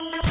you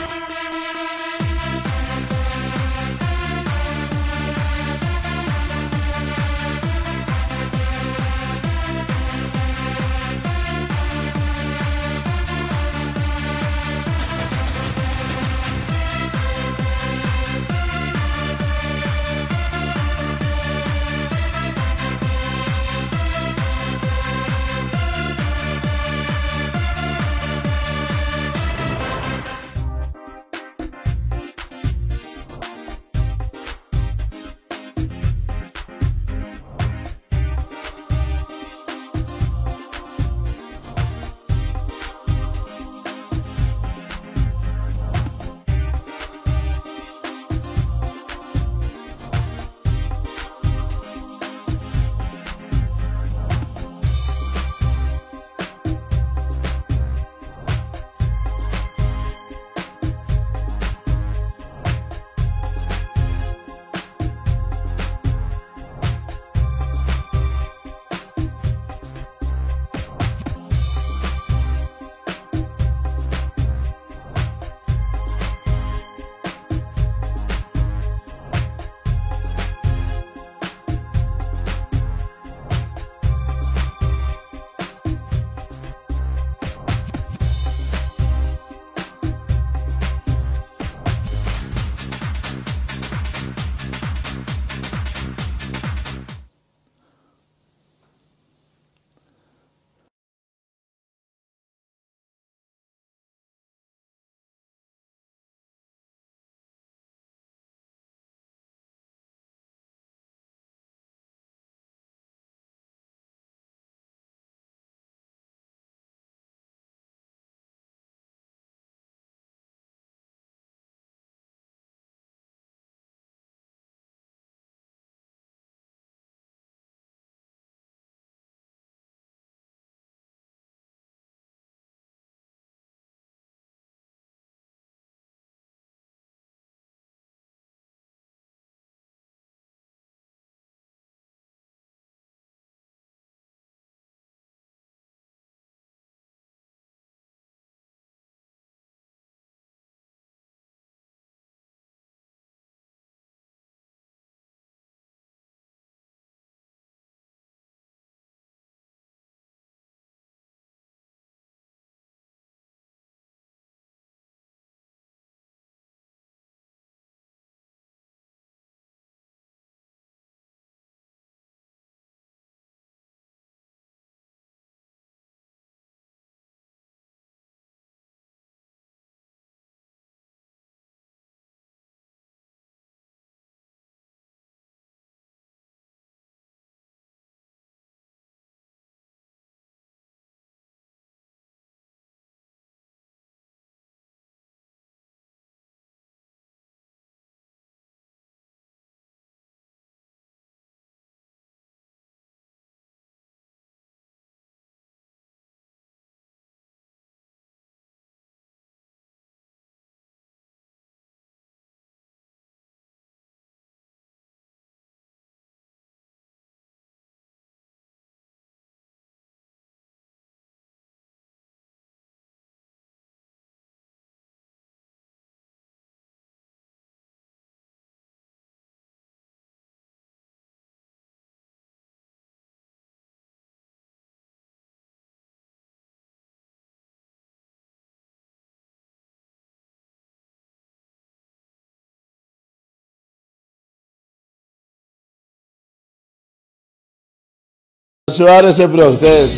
Σου άρεσε προχτές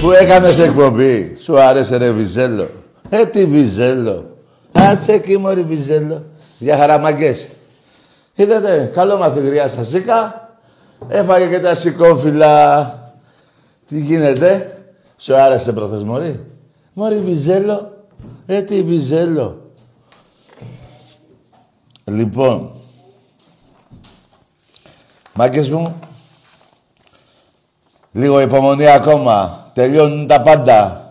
που έκανες εκπομπή; Σου άρεσε ρε Βιζέλο. Ε, τι Βιζέλο. Άτσε εκεί μωρή Βιζέλο. Για χαραμαγκές. Είδατε, καλό μαθηγριά σας σίκα. Έφαγε και τα σηκώφυλλα. Τι γίνεται; Σου άρεσε προχτές μωρή; Μωρή Βιζέλο. Ε, τι Βιζέλο. Λοιπόν, μάγκες μου, Λίγο υπομονή ακόμα. Τελειώνουν τα πάντα.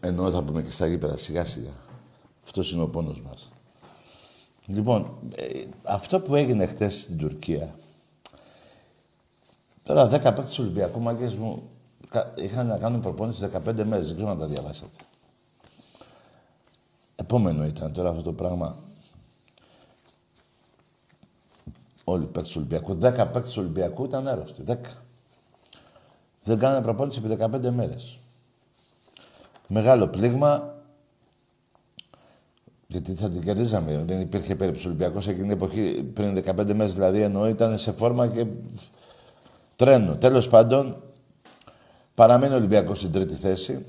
Ενώ θα πούμε και στα γήπεδα σιγά σιγά. Αυτός είναι ο πόνος μας. Λοιπόν, ε, αυτό που έγινε χτες στην Τουρκία. Τώρα 10 παίκτες του Ολυμπιακού μου είχαν να κάνουν προπόνηση 15 μέρες. Δεν ξέρω αν τα διαβάσατε. Επόμενο ήταν τώρα αυτό το πράγμα. Όλοι οι παίκτες του Ολυμπιακού. Δέκα παίκτες του Ολυμπιακού ήταν άρρωστοι. Δέκα. Δεν κάνανε προπόνηση επί 15 μέρες. Μεγάλο πλήγμα. Γιατί θα την κερδίζαμε. Δεν υπήρχε περίπτωση Ολυμπιακός εκείνη την εποχή, πριν 15 μέρες δηλαδή, ενώ ήταν σε φόρμα και τρένο. Τέλος πάντων, παραμένει ο Ολυμπιακός στην τρίτη θέση.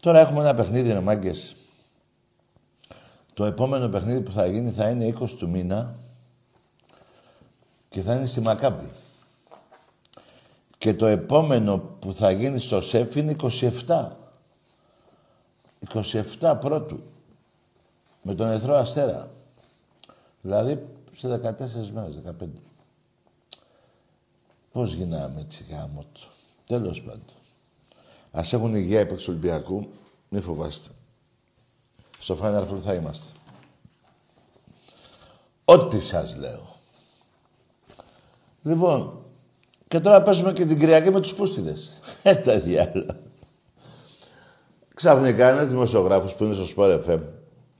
Τώρα έχουμε ένα παιχνίδι, ρε μάγκες. Το επόμενο παιχνίδι που θα γίνει θα είναι 20 του μήνα και θα είναι στη Μακάμπη. Και το επόμενο που θα γίνει στο ΣΕΦ είναι 27. 27 πρώτου. Με τον Εθρό Αστέρα. Δηλαδή σε 14 μέρες, 15. Πώς γίναμε έτσι γάμο του. Τέλος πάντων. Ας έχουν υγεία οι του Ολυμπιακού. Μη φοβάστε. Στο Final Four θα είμαστε. Ό,τι σας λέω. Λοιπόν, και τώρα παίζουμε και την Κυριακή με τους πούστιδες. Ε, τα διάλα. Ξαφνικά ένας δημοσιογράφος που είναι στο Sport FM,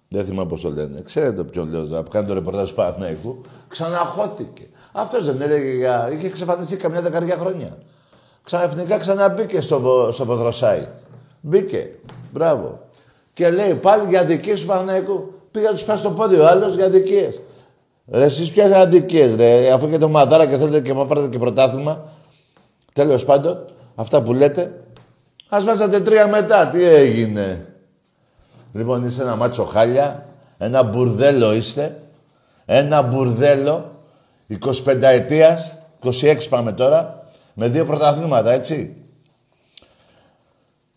δεν θυμάμαι πώς το λένε, ξέρετε ποιον λέω, που κάνει το ρεπορτάζ του Παναθηναϊκού, ξαναχώθηκε. Αυτός δεν έλεγε για... είχε εξαφανιστεί καμιά δεκαριά χρόνια. Ξαφνικά ξαναμπήκε στο, στο site. Μπήκε. Μπράβο. Και λέει πάλι για δικίες του Παναθηναϊκού. Πήγα να τους πάει στο πόδι ο άλλος για δικίες. Ρε, εσείς ποιες αδικίες, ρε, αφού και το μαδάρα και θέλετε και πάρετε και πρωτάθλημα. Τέλος πάντων, αυτά που λέτε, ας βάζατε τρία μετά, τι έγινε; Λοιπόν, είστε ένα μάτσο χάλια, ένα μπουρδέλο είστε, ένα μπουρδέλο, 25 ετίας, 26 πάμε τώρα, με δύο πρωταθλήματα, έτσι.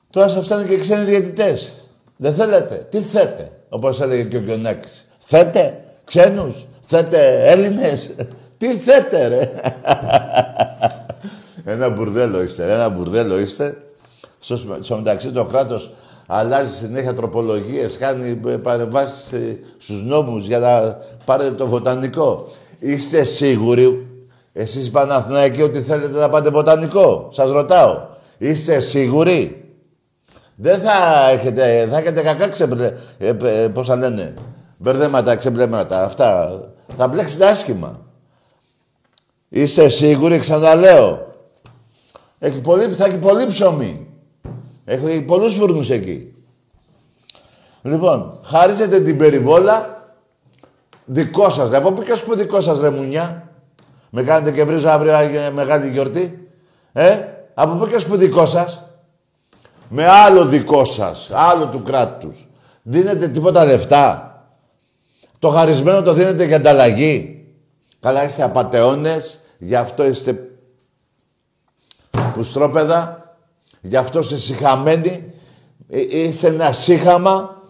Τώρα σας φτάνει και ξένοι διαιτητές. Δεν θέλετε. Τι θέτε, όπως έλεγε και ο Γιονάκης. Θέτε ξένους. Θέτε Έλληνες. Τι θέτε ρε. ένα μπουρδέλο είστε. Ένα μπουρδέλο είστε. Στο, στο μεταξύ το κράτος αλλάζει συνέχεια τροπολογίες, κάνει παρεμβάσεις στους νόμους για να πάρετε το βοτανικό. Είστε σίγουροι, εσείς Παναθηναϊκοί, ότι θέλετε να πάτε βοτανικό; Σας ρωτάω. Είστε σίγουροι; Δεν θα έχετε, θα έχετε κακά ξεμπλε, ε, ε, πώς θα λένε, μπερδέματα, ξεμπλέματα. Αυτά θα μπλέξετε άσχημα. Είστε σίγουροι, ξαναλέω. Έχει πολύ, θα έχει πολύ ψωμί. Έχει πολλούς φούρνους εκεί. Λοιπόν, χαρίζετε την περιβόλα δικό σας. Από πού και που δικό σας ρε μουνιά. Με κάνετε και βρίζω αύριο μεγάλη γιορτή. Ε, από πού και που δικό σας. Με άλλο δικό σας, άλλο του κράτους. Δίνετε τίποτα λεφτά. Το χαρισμένο το δίνετε για ανταλλαγή. Καλά είστε απατεώνες, γι' αυτό είστε πουστρόπεδα, γι' αυτό είστε συχαμένοι, ε, είστε ένα σύχαμα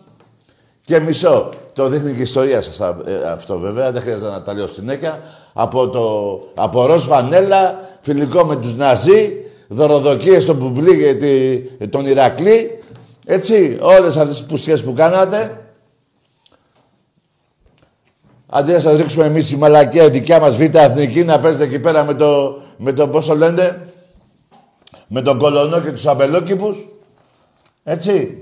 και μισό. Το δείχνει και η ιστορία σας ε, αυτό βέβαια, δεν χρειάζεται να τα λέω συνέχεια. Από, το, από ροζ βανέλα, φιλικό με τους Ναζί, δωροδοκίες στον Πουμπλί και τον Ηρακλή. Έτσι, όλες αυτές τις πουσιές που κάνατε, Αντί να σας ρίξουμε εμείς η μαλακία η δικιά μας β' εθνική να παίζετε εκεί πέρα με το, με το πόσο λένε, με τον κολονό και τους αμπελόκηπους. Έτσι.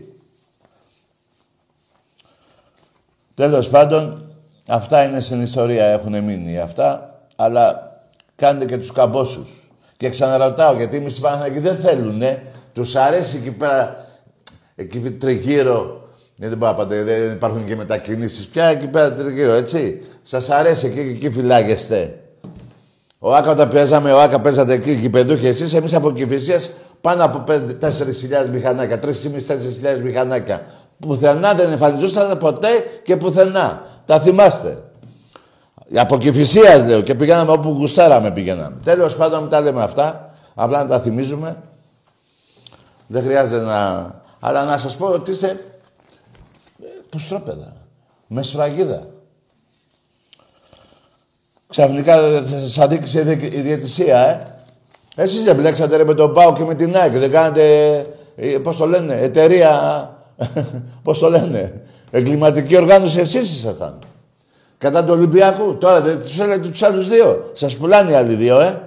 Τέλος πάντων, αυτά είναι στην ιστορία, έχουν μείνει αυτά, αλλά κάντε και τους καμπόσους. Και ξαναρωτάω, γιατί εμείς οι δεν θέλουνε, τους αρέσει εκεί πέρα, εκεί τριγύρω, ναι, δεν πάω πάντα, δεν υπάρχουν και μετακινήσεις πια εκεί πέρα τριγύρω, έτσι. Σας αρέσει εκεί, εκεί φυλάγεστε. Ο Άκα όταν παίζαμε, ο Άκα παίζατε εκεί, εκεί παιδούχοι εσείς, εμείς από Κηφισίας πάνω από 4.000 μηχανάκια, 3.500-4.000 μηχανάκια. Πουθενά δεν εμφανιζόσαν ποτέ και πουθενά. Τα θυμάστε. Από Κηφισίας λέω και πηγαίναμε όπου γουστάραμε πηγαίναμε. Τέλος πάντων μην τα λέμε αυτά, απλά να τα θυμίζουμε. Δεν χρειάζεται να... Αλλά να σας πω ότι είστε Πουστρόπεδα. Με σφραγίδα. Ξαφνικά θα σας αδίκησε η διαιτησία, ε. Εσείς δεν μπλέξατε ρε με τον Πάο και με την Nike. Δεν κάνετε, ε, πώς το λένε, εταιρεία, πώς το λένε, εγκληματική οργάνωση εσείς ήσασταν. Κατά του Ολυμπιακού. Τώρα δεν τους έλεγε τους άλλους δύο. Σας πουλάνε οι άλλοι δύο, ε.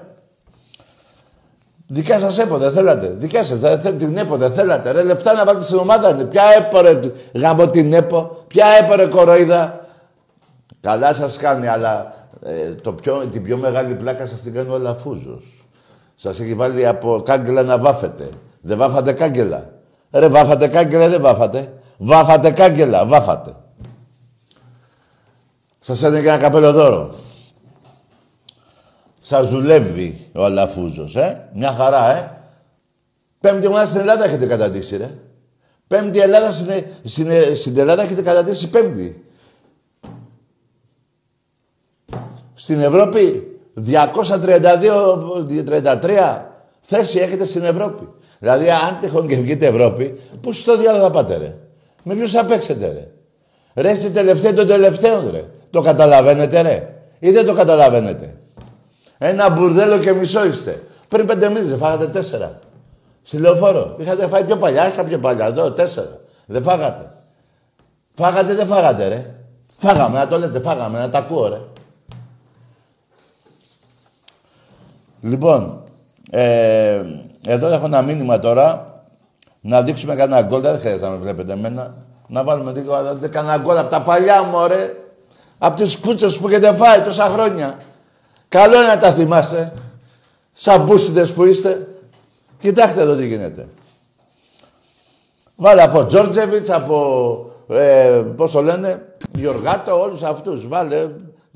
Δικά σας έπο δεν θέλατε. Δικά σας δεν την έπο δεν θέλατε. Ρε λεφτά να βάλετε στην ομάδα είναι. Ποια έπο ρε γαμώ την έπο. Ποια έπο ρε κοροϊδά. Καλά σας κάνει αλλά ε, το πιο, την πιο μεγάλη πλάκα σας την κάνει ο Λαφούζος. Σας έχει βάλει από κάγκελα να βάφετε. Δεν βάφατε κάγκελα. Ρε βάφατε κάγκελα δεν βάφατε. Βάφατε κάγκελα, βάφατε. Σας έδινε και ένα καπέλο δώρο. Σας δουλεύει ο Αλαφούζος, ε; Μια χαρά, ε; Πέμπτη ομάδα στην Ελλάδα έχετε καταντήσει, ρε. Πέμπτη Ελλάδα στην, στην, στην Ελλάδα έχετε καταντήσει πέμπτη. Στην Ευρώπη 232-33 θέση έχετε στην Ευρώπη. Δηλαδή, αν τυχόν και βγείτε Ευρώπη, πού στο διάλογο θα πάτε, ρε; Με ποιους θα παίξετε, ρε; Ρε, είστε τελευταίοι των τελευταίων, ρε. Το καταλαβαίνετε, ρε; Ή δεν το καταλαβαίνετε; Ένα μπουρδέλο και μισό είστε. Πριν πέντε μήνες φάγατε τέσσερα. Στη λεωφόρο. Είχατε φάει πιο παλιά, είστε πιο παλιά. Εδώ τέσσερα. Δεν φάγατε. Φάγατε, δεν φάγατε, ρε. Φάγαμε, να το λέτε, φάγαμε, να τα ακούω, ρε. Λοιπόν, ε, εδώ έχω ένα μήνυμα τώρα. Να δείξουμε κανένα γκολ. Δεν χρειάζεται να με βλέπετε εμένα. Να βάλουμε λίγο, να δείτε κανένα γκολ από τα παλιά μου, ρε. Από τις πούτσες που έχετε φάει τόσα χρόνια. Καλό είναι να τα θυμάστε. Σαν μπούστιδες που είστε. Κοιτάξτε εδώ τι γίνεται. Βάλε από Τζόρτζεβιτς, από, ε, πώς το λένε, Γιωργάτο, όλους αυτούς. Βάλε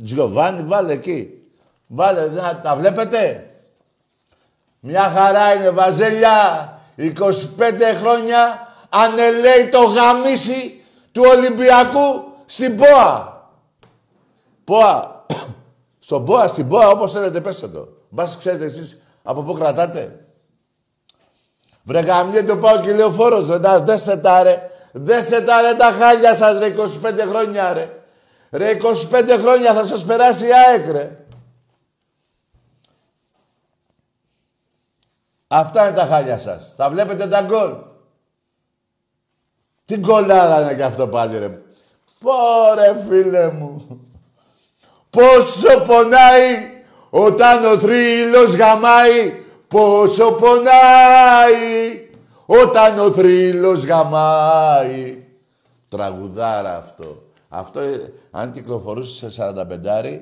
Τζιοβάνι, βάλε εκεί. Βάλε, να τα βλέπετε. Μια χαρά είναι, Βαζέλια. 25 χρόνια ανελέει το γαμίσι του Ολυμπιακού στην ΠΟΑ. ΠΟΑ. Στον ΠΟΑ, στην ΠΟΑ, όπως θέλετε, πέστε το. Μπας ξέρετε εσείς από πού κρατάτε. Βρε το πάω και λέω φόρος, ρε, τα, δέστε τα ρε. Δέστε τα ρε τα χάλια σας ρε, 25 χρόνια ρε. Ρε, 25 χρόνια θα σας περάσει η ΑΕΚ ρε. Αυτά είναι τα χάλια σας. Θα βλέπετε τα γκολ. Τι γκολάρα είναι και αυτό πάλι ρε. Πόρε φίλε μου. Πόσο πονάει όταν ο θρύλος γαμάει. Πόσο πονάει όταν ο θρύλος γαμάει. Τραγουδάρα αυτό. Αυτό, ε, αν κυκλοφορούσε σε 45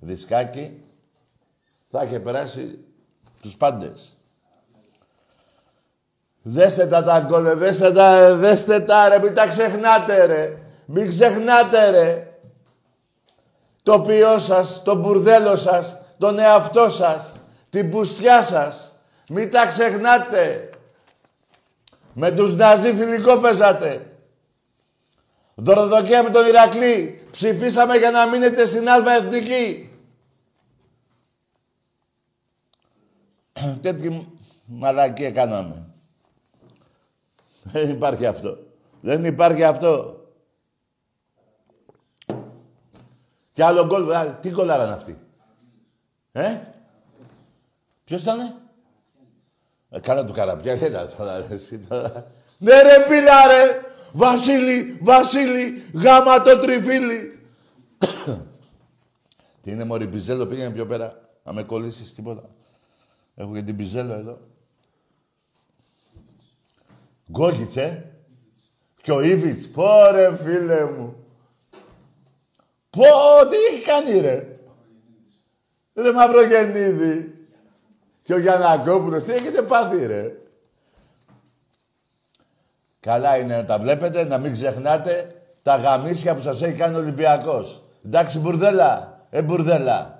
δισκάκι, θα είχε περάσει τους πάντες. Δέστε τα τα γκολ, δέστε τα, δέστε τα ρε, μην τα ξεχνάτε ρε. Μην ξεχνάτε ρε. Το ποιό σας, το μπουρδέλο σας, τον εαυτό σας, την πουστιά σας. Μην τα ξεχνάτε. Με τους Ναζί φιλικό παίζατε. Δωροδοκία με τον Ηρακλή. Ψηφίσαμε για να μείνετε στην Αλφα Εθνική. Τέτοιη μαλακία κάναμε. Δεν υπάρχει αυτό. Δεν υπάρχει αυτό. Και άλλο γκολ. Τι γκολάρα είναι αυτή. Ε; Ποιος ήταν. Ε, καλά του καραπιά. Δεν ήταν τώρα. τώρα. Ναι ρε πίλα ρε. Βασίλη, Βασίλη, γάμα το τριφύλι. Τι είναι μωρή Μπιζέλο, πήγαινε πιο πέρα. Να με κολλήσεις τίποτα. Έχω και την Μπιζέλο εδώ. Γκόγκιτς, ε. Και ο Ήβιτς. Πω ρε φίλε μου. Πω, τι έχει κάνει ρε. Ρε Μαυρογεννίδη. Και ο Γιαννακόπουλος, τι έχετε πάθει ρε. Καλά είναι να τα βλέπετε, να μην ξεχνάτε τα γαμίσια που σας έχει κάνει ο Ολυμπιακός. Εντάξει, μπουρδέλα. Ε, μπουρδέλα.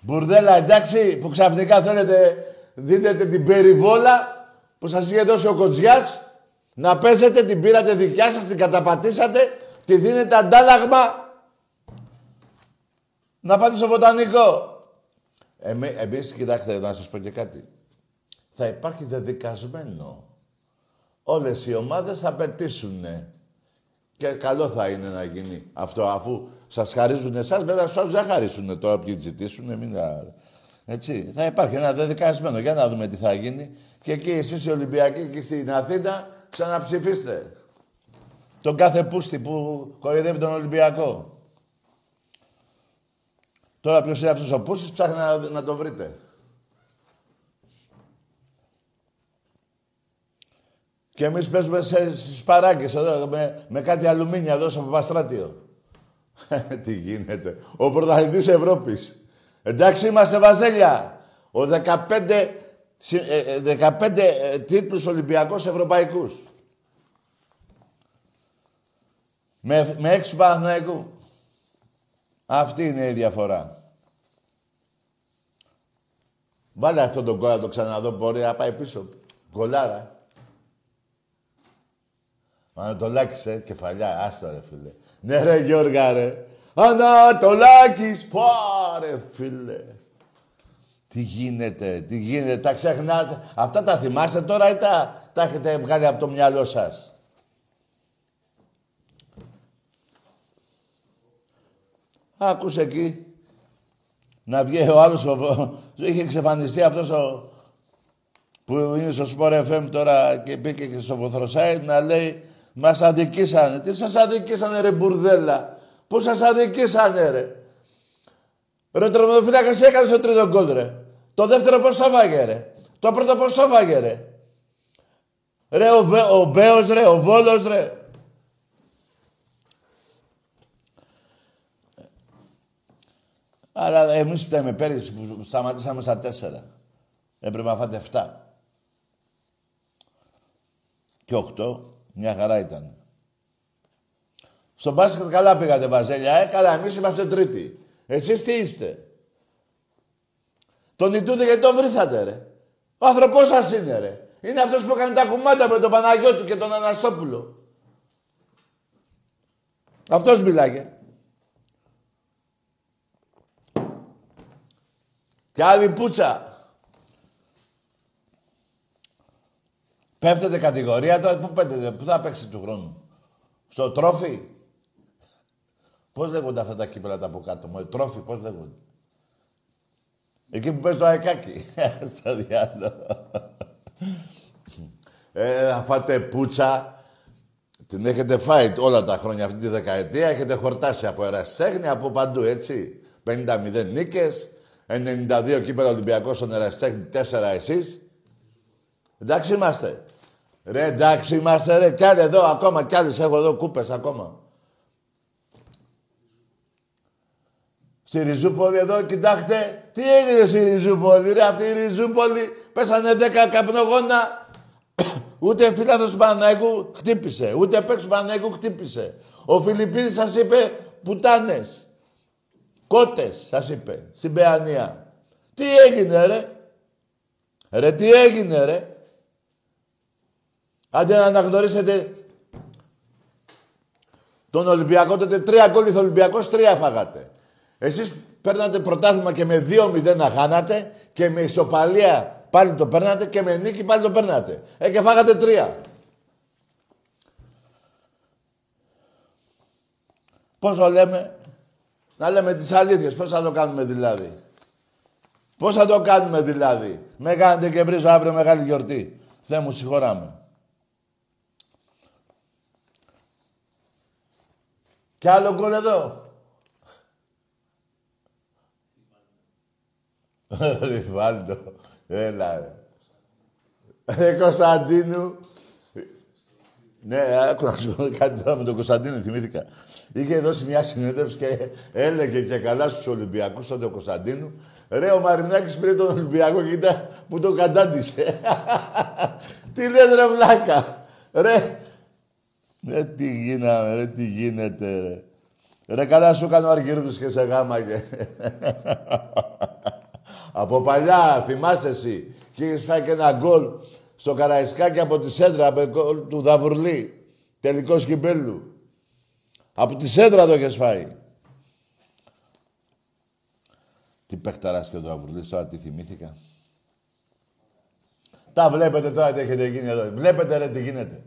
Μπουρδέλα, εντάξει, που ξαφνικά θέλετε, δίνετε την περιβόλα που σας είχε δώσει ο Κοτζιάς να παίζετε, την πήρατε δικιά σας, την καταπατήσατε, τη δίνετε αντάλλαγμα να πάτε στο βοτανικό. Εμεί, εμείς, κοιτάξτε, να σας πω και κάτι. Θα υπάρχει δεδικασμένο. Όλες οι ομάδες θα πετήσουν. Και καλό θα είναι να γίνει αυτό, αφού σας χαρίζουν εσάς. Βέβαια, στους δεν χαρίσουν τώρα ποιοι ζητήσουν. Μην... Έτσι, θα υπάρχει ένα δεδικασμένο. Για να δούμε τι θα γίνει. Και εκεί εσείς οι Ολυμπιακοί και στην Αθήνα ξαναψηφίστε τον κάθε πούστη που κοροϊδεύει τον Ολυμπιακό. Τώρα ποιος είναι αυτός ο πούστης, ψάχνει να, να τον βρείτε. Και εμείς παίζουμε σε, στις παράγκες εδώ, με, κάτι αλουμίνια εδώ στο Παπαστράτιο. Τι γίνεται. Ο πρωταθλητής Ευρώπης. Εντάξει είμαστε βαζέλια. Ο 15, 15 ε, ε, ε, τίτλους Ολυμπιακός Ευρωπαϊκούς. Με, με έξι Παναθηναϊκού. Αυτή είναι η διαφορά. Βάλε αυτόν τον κόλλα το ξαναδώ, μπορεί να πάει πίσω. Κολλάρα. Ανατολάκης, κεφαλιά, άστο ρε φίλε. Ναι ρε Γιώργα ρε. Ανατολάκης, πάρε φίλε. Τι γίνεται, τι γίνεται, τα ξεχνάτε. Αυτά τα θυμάστε τώρα ή τα, τα έχετε βγάλει από το μυαλό σας; Άκουσε εκεί. Να βγει ο άλλος, είχε εξαφανιστεί αυτός ο, που είναι στο Sport FM τώρα και μπήκε και στο Βοθροσάιτ να λέει μας αδικήσανε. Τι σας αδικήσανε ρε μπουρδέλα; Πού σας αδικήσανε ρε; Ρε τρομοδοφύλακας έκανες το τρίτο γκολ ρε. Το δεύτερο πώς το βάγε ρε; Το πρώτο πώς το βάγε ρε; Ρε ο, Βε, ο Μπέος ρε, ο Βόλος ρε. Αλλά εμείς φταίμε πέρυσι που σταματήσαμε στα τέσσερα. Έπρεπε να φάτε 7. Και 8. Μια χαρά ήταν. Στο μπάσκετ καλά πήγατε, Βαζέλια. Ε, καλά, εμείς είμαστε τρίτη. Εσείς τι είστε; Τον Ιτούδη γιατί τον βρήσατε, ρε; Ο άνθρωπός σας είναι, ρε. Είναι αυτός που έκανε τα κουμάντα με τον Παναγιώτη και τον Αναστόπουλο. Αυτός μιλάγε. Και άλλη πουτσα. Πέφτετε κατηγορία τώρα, πού πέφτετε, πού θα παίξει του χρόνου. Στο τρόφι. Πώς λέγονται αυτά τα κύπελα τα από κάτω, μου, τρόφι, πώς λέγονται. Εκεί που παίζει το αεκάκι. Στο διάλογο. Ε, θα φάτε πουτσα. Την έχετε φάει όλα τα χρόνια αυτή τη δεκαετία. Έχετε χορτάσει από εραστέχνη, από παντού, έτσι. 50-0 νίκες, 92 κύπελα Ολυμπιακός στον εραστέχνη, 4 εσείς. Εντάξει είμαστε. Ρε, εντάξει είμαστε, ρε. Κι άλλοι εδώ ακόμα, κι άλλοι έχω εδώ κούπες ακόμα. Στη Ριζούπολη εδώ, κοιτάξτε, τι έγινε στη Ριζούπολη, ρε, αυτή η Ριζούπολη, πέσανε 10 καπνογόνα, ούτε φίλαθος του Παναναϊκού χτύπησε, ούτε παίξ του Παναναϊκού χτύπησε. Ο Φιλιππίνης σας είπε πουτάνες, κότες σας είπε, στην Παιανία. Τι έγινε, ρε; Ρε, τι έγινε, ρε; Άντε να αναγνωρίσετε τον Ολυμπιακό, τότε τρία γκολ Ολυμπιακός, τρία φάγατε. Εσείς παίρνατε πρωτάθλημα και με 2-0 να χάνατε και με ισοπαλία πάλι το παίρνατε και με νίκη πάλι το παίρνατε. Ε, και φάγατε τρία. Πώς το λέμε, να λέμε τις αλήθειες, πώς θα το κάνουμε δηλαδή; Πώς θα το κάνουμε δηλαδή; Με κάνετε και βρίζω αύριο μεγάλη γιορτή. Θεέ μου συγχωράμε. Κι άλλο γκολ εδώ. Ριβάλντο. Έλα, ρε. Ρε Κωνσταντίνου. Ναι, άκου να σου πω κάτι τώρα με τον Κωνσταντίνο, θυμήθηκα. Είχε δώσει μια συνέντευξη και έλεγε και καλά στους Ολυμπιακούς τότε ο Κωνσταντίνου. Ρε, ο Μαρινάκης πήρε τον Ολυμπιακό και ήταν που τον κατάντησε. Τι λες ρε βλάκα. Ρε, ρε τι γίναμε, ρε τι γίνεται ρε. Ρε καλά σου έκανε ο Αργυρίδης και σε γάμαγε. Από παλιά, θυμάσαι εσύ. Και είχες φάει και ένα γκολ στο Καραϊσκάκι από τη Σέντρα, από γκολ του Δαβουρλή. Τελικό κυπέλου. Από τη Σέντρα το έχεις φάει. Τι παιχταράς και ο Δαβουρλής τώρα, τι θυμήθηκα. Τα βλέπετε τώρα τι έχετε γίνει εδώ. Βλέπετε ρε τι γίνεται.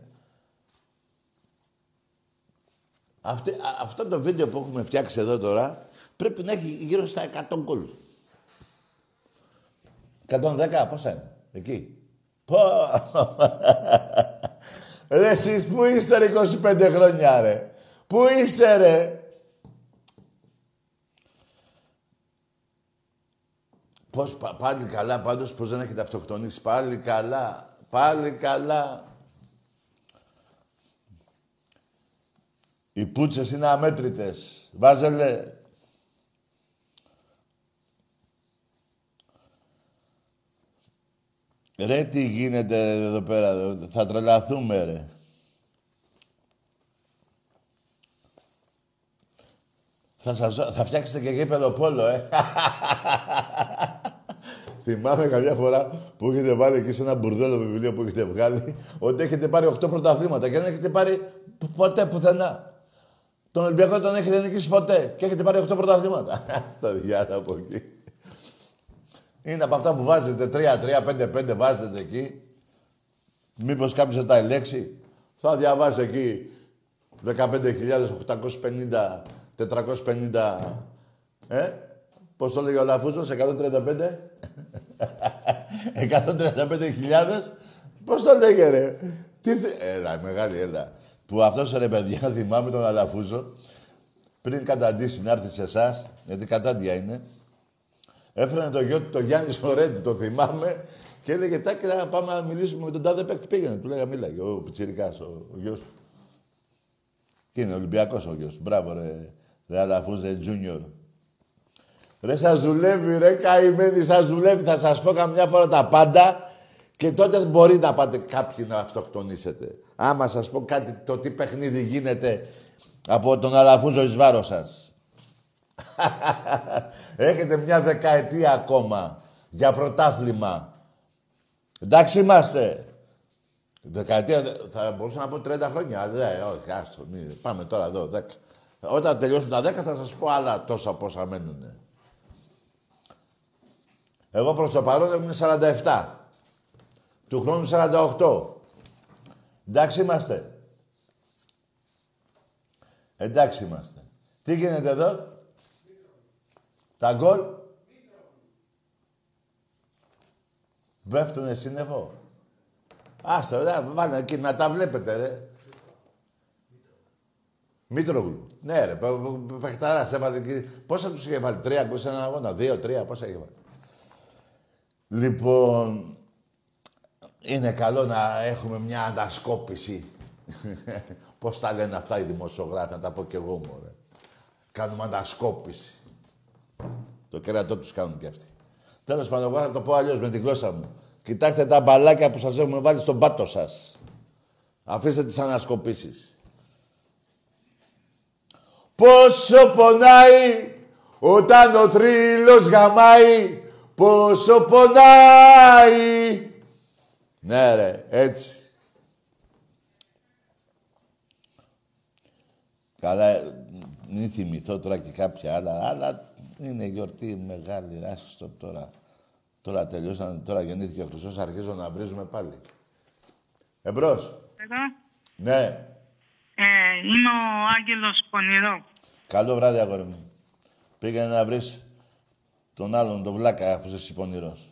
Αυτή, αυτό το βίντεο που έχουμε φτιάξει εδώ τώρα πρέπει να έχει γύρω στα 100 γκολ. 110, πόσα είναι, εκεί. Πω. Ρε εσείς που είστε ρε 25 χρόνια ρε. Πού είστε ρε. Πώς, πάλι καλά, πάντως πώς δεν έχετε αυτοκτονήσει. Πάλι καλά, πάλι καλά. Οι πούτσες είναι αμέτρητες. Βάζελε, Ρε τι γίνεται εδώ πέρα, θα τρελαθούμε ρε. Θα, σας, θα φτιάξετε και γήπεδο πόλο, ε. Θυμάμαι καμιά φορά που έχετε βάλει εκεί σε ένα μπουρδέλο βιβλίο που έχετε βγάλει ότι έχετε πάρει 8 πρωταθλήματα και δεν έχετε πάρει ποτέ πουθενά. Τον Ολυμπιακό τον έχετε νικήσει ποτέ και έχετε πάρει 8 πρωταθλήματα. Στο διάλογο από εκεί. Είναι από αυτά που βάζετε 3-3-5-5 βάζετε εκεί. Μήπως κάποιος θα τα ελέξει. Θα διαβάσει εκεί 15.850, 450, ε, πώς το λέγει ο Λαφούζος, 135. 135.000. Πώς το λέγε ρε; Τι θε... Έλα, μεγάλη, έλα. Που αυτός ρε παιδιά, θυμάμαι τον Αλαφούζο, πριν καταντήσει να έρθει σε εσάς, γιατί κατάντια είναι, έφερε το γιο του, το Γιάννης Σορέντη, το θυμάμαι, και έλεγε τάκι να πάμε να μιλήσουμε με τον τάδε παίκτη. Πήγαινε, του λέγα μίλαγε, ο Πιτσιρικάς, ο, ο γιος του. Και είναι Ολυμπιακός ο γιος Μπράβο ρε, ρε Αλαφούζε, Τζούνιορ. Ρε σας δουλεύει, ρε καημένοι, σας δουλεύει. Θα σας πω καμιά φορά τα πάντα και τότε μπορεί να πάτε κάποιοι να αυτοκτονήσετε. Άμα σας πω κάτι, το τι παιχνίδι γίνεται από τον Αλαφούζο εις βάρος σας. Έχετε μια δεκαετία ακόμα για πρωτάθλημα. Εντάξει είμαστε. Δεκαετία, θα μπορούσα να πω 30 χρόνια, αλλά δεν, όχι, άστο, πάμε τώρα εδώ, 10. Όταν τελειώσουν τα 10 θα σας πω άλλα τόσα πόσα μένουν. Εγώ προς το παρόν έχουμε 47. Του χρόνου 48. Εντάξει είμαστε. Εντάξει είμαστε. Τι γίνεται εδώ; Τα γκολ. Βέφτουνε σύννεφο. Άστα, δε, βάλε εκεί να τα βλέπετε, ρε. Μήτρογλου. Ναι, ρε, παιχταράς, έβαλε εκεί. Πόσα τους είχε βάλει, τρία γκολ σε έναν αγώνα, δύο, τρία, πόσα είχε βάλει. Λοιπόν, είναι καλό να έχουμε μια ανασκόπηση. Πώς τα λένε αυτά οι δημοσιογράφοι, να τα πω κι εγώ, μωρέ. Κάνουμε ανασκόπηση. Το κέρατό τους κάνουν κι αυτοί. Τέλος πάντων, εγώ θα το πω αλλιώς με τη γλώσσα μου. Κοιτάξτε τα μπαλάκια που σας έχουμε βάλει στον πάτο σας. Αφήστε τις ανασκοπήσεις. Πόσο πονάει όταν ο θρύλος γαμάει πόσο πονάει. Ναι ρε, έτσι. Καλά, μην θυμηθώ τώρα και κάποια άλλα, αλλά είναι γιορτή μεγάλη, άστο τώρα. Τώρα τελειώσαν, τώρα γεννήθηκε ο Χριστός, αρχίζω να βρίζουμε πάλι. Εμπρός. Εδώ. Ναι. Ε, είμαι ο Άγγελος Πονηρός. Καλό βράδυ, αγόρι μου. Πήγαινε να βρεις τον άλλον, τον βλάκα, αφού είσαι πονηρός.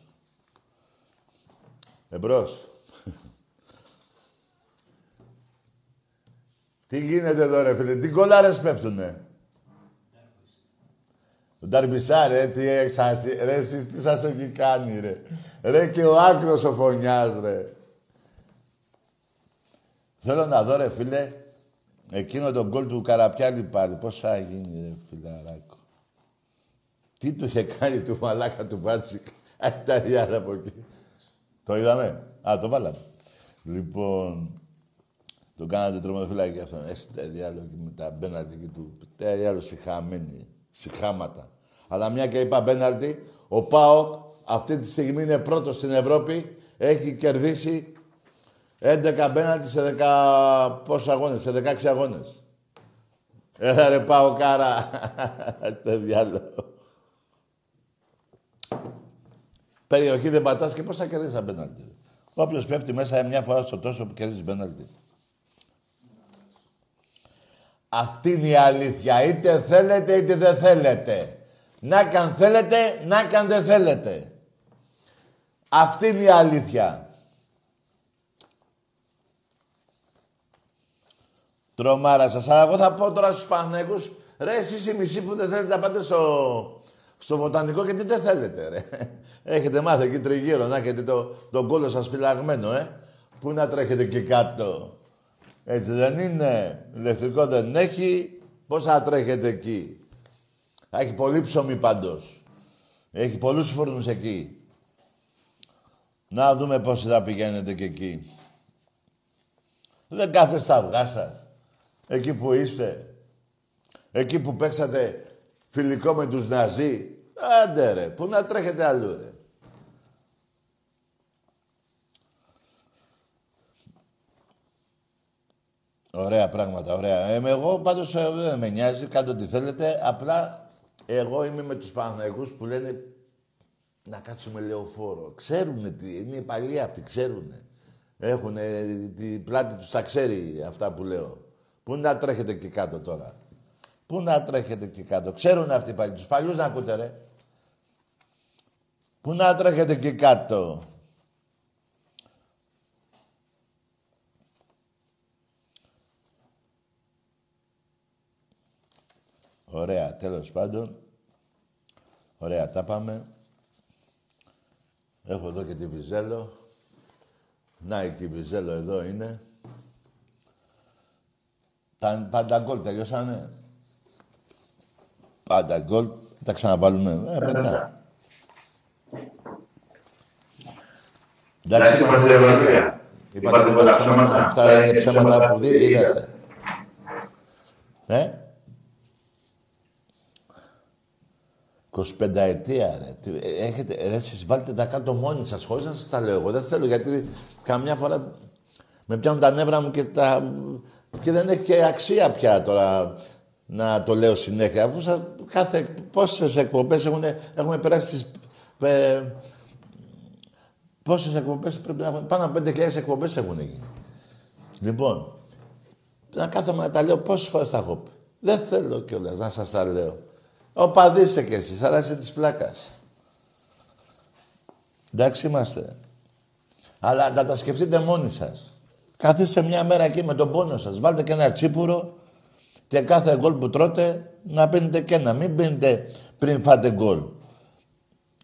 Εμπρός. τι γίνεται εδώ ρε φίλε, τι κολλάρες πέφτουνε. Ο Νταρμπισά, ρε, τι εξασύ... Ρε, εσείς τι σας έχει κάνει, ρε. Ρε και ο άκρος ο φωνιάς, ρε. Θέλω να δω, ρε, φίλε, εκείνο τον γκολ του Καραπιάλη πάλι. Πώς θα γίνει, ρε, φιλαράκο. Τι του είχε κάνει του μαλάκα του Βάτσικ. Αχ, τα διάλα από εκεί. Το είδαμε. Α, το βάλαμε. Λοιπόν, το κάνατε τροματοφυλάκι αυτό. Έτσι τα διάλογο με τα μπέναλτι και του. Τα διάλογο συχαμένοι. Συχάματα. Αλλά μια και είπα μπέναλτι, ο Πάοκ αυτή τη στιγμή είναι πρώτος στην Ευρώπη. Έχει κερδίσει 11 μπέναλτι σε 10 πόσους αγώνες, σε 16 αγώνες. Έλα ρε πάω κάρα. Το διάλογο. περιοχή δεν πατάς και πώ θα κερδίσει ένα πέναλτι. Όποιος πέφτει μέσα μια φορά στο τόσο που κερδίζεις πέναλτι. Αυτή είναι η αλήθεια. Είτε θέλετε είτε δεν θέλετε. Να καν θέλετε, να καν δεν θέλετε. Αυτή είναι η αλήθεια. Τρομάρα σας. Αλλά εγώ θα πω τώρα στους Παναγικούς, ρε εσείς οι μισοί που δεν θέλετε να πάτε στο, στο βοτανικό και τι δεν θέλετε ρε. Έχετε μάθει εκεί τριγύρω να έχετε το, τον κόλλο σας φυλαγμένο, ε. Πού να τρέχετε και κάτω. Έτσι δεν είναι; Ηλεκτρικό δεν έχει. Πώς θα τρέχετε εκεί; Έχει πολύ ψωμί πάντως. Έχει πολλούς φούρνους εκεί. Να δούμε πώς θα πηγαίνετε και εκεί. Δεν κάθεστε στα αυγά σας. Εκεί που είστε. Εκεί που παίξατε φιλικό με τους Ναζί. Άντε ρε, πού να τρέχετε αλλού ρε. Ωραία πράγματα, ωραία. Ε, εγώ πάντως ε, δεν με νοιάζει, κάντε ό,τι θέλετε. Απλά εγώ είμαι με τους Παναθηναϊκούς που λένε να κάτσουμε λεωφόρο. Ξέρουνε τι, είναι οι παλιοί αυτοί, ξέρουνε. Έχουν την πλάτη τους, τα ξέρει αυτά που λέω. Πού να τρέχετε εκεί κάτω τώρα; Πού να τρέχετε εκεί κάτω; Ξέρουν αυτοί οι παλιοί. Τους παλιούς να ακούτε ρε. Πού να τρέχετε εκεί κάτω; Ωραία, τέλος πάντων. Ωραία, τα πάμε. Έχω εδώ και τη Βιζέλο. Να, η Βιζέλο εδώ είναι. Τα πάντα γκολ τελειώσανε. Πάντα γκολ. Τα ξαναβάλουμε. Ε, μετά. Εντάξει, είμαστε Ευαγγελία. Είπατε πολλά ψέματα. Αυτά είναι ψέματα που είδατε. Ε; 25 ετία, ρε. Έχετε, ρε, εσείς βάλτε τα κάτω μόνοι σας, χωρίς να σας τα λέω εγώ. Δεν θέλω, γιατί καμιά φορά με πιάνουν τα νεύρα μου και, τα... και δεν έχει και αξία πια τώρα να το λέω συνέχεια. Αφού σας, κάθε, πόσες εκπομπές έχουν, έχουμε περάσει στις... Ε, πόσες εκπομπές πρέπει να έχουμε... Πάνω από 5.000 εκπομπές έχουν γίνει. Λοιπόν, να κάθομαι να τα λέω πόσες φορές τα έχω πει. Δεν θέλω κιόλας να σας τα λέω. Οπαδί είσαι κι εσείς, αλλά είσαι της πλάκας. Εντάξει είμαστε. Αλλά να τα σκεφτείτε μόνοι σας. Καθίστε μια μέρα εκεί με τον πόνο σας. Βάλτε και ένα τσίπουρο και κάθε γκολ που τρώτε να πίνετε και ένα. Μην πίνετε πριν φάτε γκολ.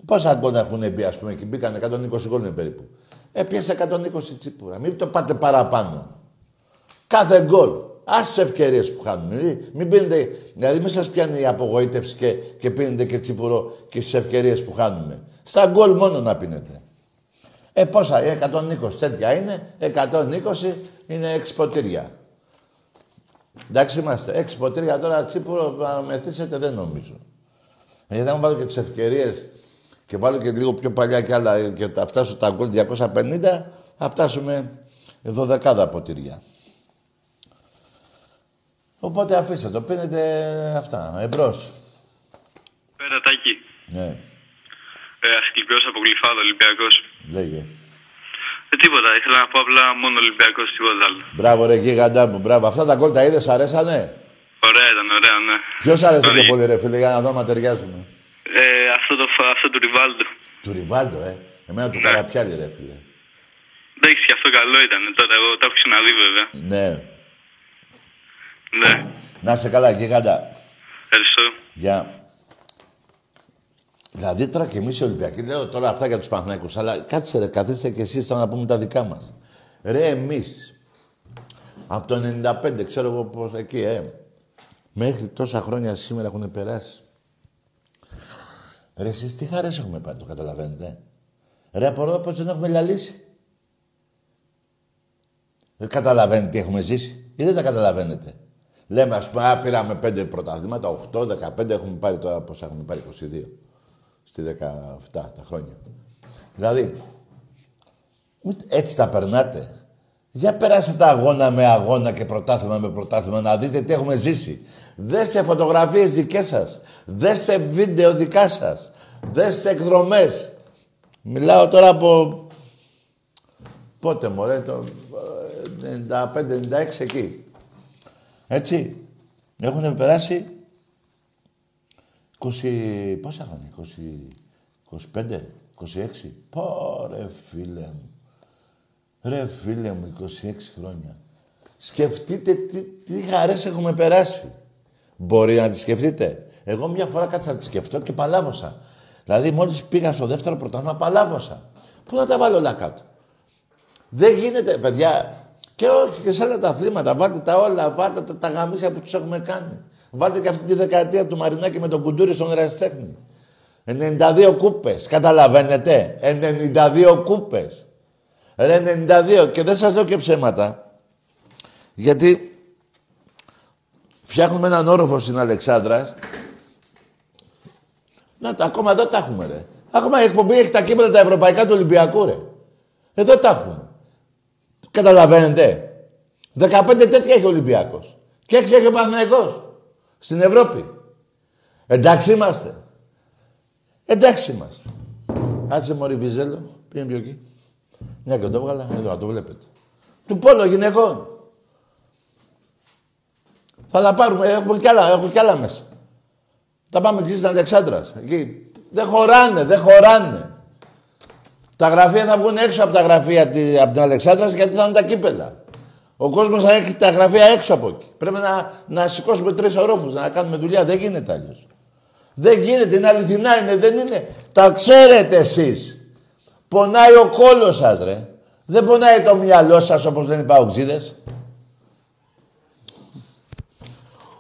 Πόσα γκολ έχουν μπει, ας πούμε, εκεί μπήκαν 120 γκολ είναι περίπου. Έπιασε 120 τσίπουρα. Μην το πάτε παραπάνω. Κάθε γκολ. Άσε ευκαιρίες που χάνουν. Μην πίνετε, δηλαδή μην σας πιάνει η απογοήτευση και, και πίνετε και τσίπουρο και στις ευκαιρίες που χάνουμε. Στα γκολ μόνο να πίνετε. Ε, πόσα, 120 τέτοια είναι, 120 είναι 6 ποτήρια. Εντάξει είμαστε, 6 ποτήρια τώρα τσίπουρο να μεθύσετε δεν νομίζω. Ε, γιατί αν βάλω και τις ευκαιρίες και βάλω και λίγο πιο παλιά κι άλλα και τα φτάσω τα γκολ 250, θα φτάσουμε 12 ποτήρια. Οπότε αφήστε το, πίνετε αυτά, εμπρός. Πέρα τάκι. Ναι. Ε, Ασκληπιός από Γλυφάδο, Ολυμπιακός. Λέγε. Ε, τίποτα, ήθελα να πω απλά μόνο Ολυμπιακός, τίποτα άλλο. Μπράβο ρε γίγαντα μου, μπράβο. Αυτά τα γκολ τα είδες, αρέσανε; Ωραία ήταν, ωραία, ναι. Ποιος άρεσε Ωραία. πιο πολύ ρε φίλε, για να δω αν ταιριάζουμε; Ε, αυτό, το, αυτό του Ριβάλντο. Του Ριβάλντο, ε. Εμένα του Ναι. Καραπιάλη ρε φίλε. Εντάξει, και αυτό καλό ήταν. Τώρα, εγώ το έχω ξαναδεί βέβαια. Ναι. Ναι. Να είσαι καλά γίγαντα. Ευχαριστώ. Για... Δηλαδή τώρα και εμείς οι Ολυμπιακοί, λέω τώρα αυτά για τους Παναθηναϊκούς, αλλά κάτσε ρε, καθίστε και εσείς τώρα να πούμε τα δικά μας. Ρε, εμείς από το 95, ξέρω εγώ πώς εκεί, ε, μέχρι τόσα χρόνια σήμερα έχουν περάσει. Ρε, εσείς τι χαρές έχουμε πάρει, το καταλαβαίνετε. Ρε, απορώ πως δεν έχουμε λαλήσει. Δεν καταλαβαίνετε τι έχουμε ζήσει ή δεν τα καταλαβαίνετε. Λέμε, ας πούμε, α, πήραμε πέντε πρωταθλήματα, 8, 15, έχουμε πάρει τώρα πόσα έχουμε πάρει, 22. Στη 17 τα χρόνια. Δηλαδή, ούτε έτσι τα περνάτε. Για περάσετε αγώνα με αγώνα και πρωτάθλημα με πρωτάθλημα να δείτε τι έχουμε ζήσει. Δέστε φωτογραφίες δικές σας. Δέστε βίντεο δικά σας. Δέστε εκδρομές. Μιλάω τώρα από... Πότε μωρέ, το 95-96 εκεί. Έτσι. Έχουν περάσει 20... Πόσα χρόνια, 20... 25, 26. Πω ρε φίλε μου. Ρε φίλε μου, 26 χρόνια. Σκεφτείτε τι, τι χαρές έχουμε περάσει. Μπορεί να τη σκεφτείτε. Εγώ μια φορά κάτσα να τη σκεφτώ και παλάβωσα. Δηλαδή μόλις πήγα στο δεύτερο πρωτάθλημα παλάβωσα. Πού να τα βάλω όλα κάτω. Δεν γίνεται, παιδιά, Και όχι και σε άλλα τα αθλήματα. Βάλτε τα όλα, βάλτε τα, τα γαμίσια που τους έχουμε κάνει. Βάλτε και αυτή τη δεκαετία του Μαρινάκη με τον κουντούρι στον Ραστέχνη. 92 κούπες. Καταλαβαίνετε. 92 κούπες. Ρε 92. Και δεν σας λέω και ψέματα. Γιατί φτιάχνουμε έναν όροφο στην Αλεξάνδρα. Να, τα, ακόμα εδώ τα έχουμε, ρε. Ακόμα η εκπομπή έχει τα κύπελα τα ευρωπαϊκά του Ολυμπιακού, ρε. Εδώ τα έχουμε. Καταλαβαίνετε. 15 τέτοια έχει ο Ολυμπιακός. Και 6 έχει ο Παναθηναϊκός. Στην Ευρώπη. Εντάξει είμαστε. Εντάξει είμαστε. Άτσε μωρή Βιζέλο. Πήγαινε πιο εκεί. Μια και το έβγαλα. Εδώ, να το βλέπετε. Του πόλο γυναικών. Θα τα πάρουμε. Έχουμε κι άλλα, έχω κι άλλα μέσα. Τα πάμε εκεί στην Αλεξάνδρας. Εκεί. Δεν χωράνε, δεν χωράνε. Τα γραφεία θα βγουν έξω από τα γραφεία από την Αλεξάνδρας γιατί θα είναι τα κύπελα. Ο κόσμος θα έχει τα γραφεία έξω από εκεί. Πρέπει να, να σηκώσουμε τρεις ορόφους, να κάνουμε δουλειά. Δεν γίνεται αλλιώς. Δεν γίνεται, είναι αληθινά, είναι, δεν είναι. Τα ξέρετε εσείς. Πονάει ο κόλος σας, ρε. Δεν πονάει το μυαλό σας όπως λένε οι παοξίδες.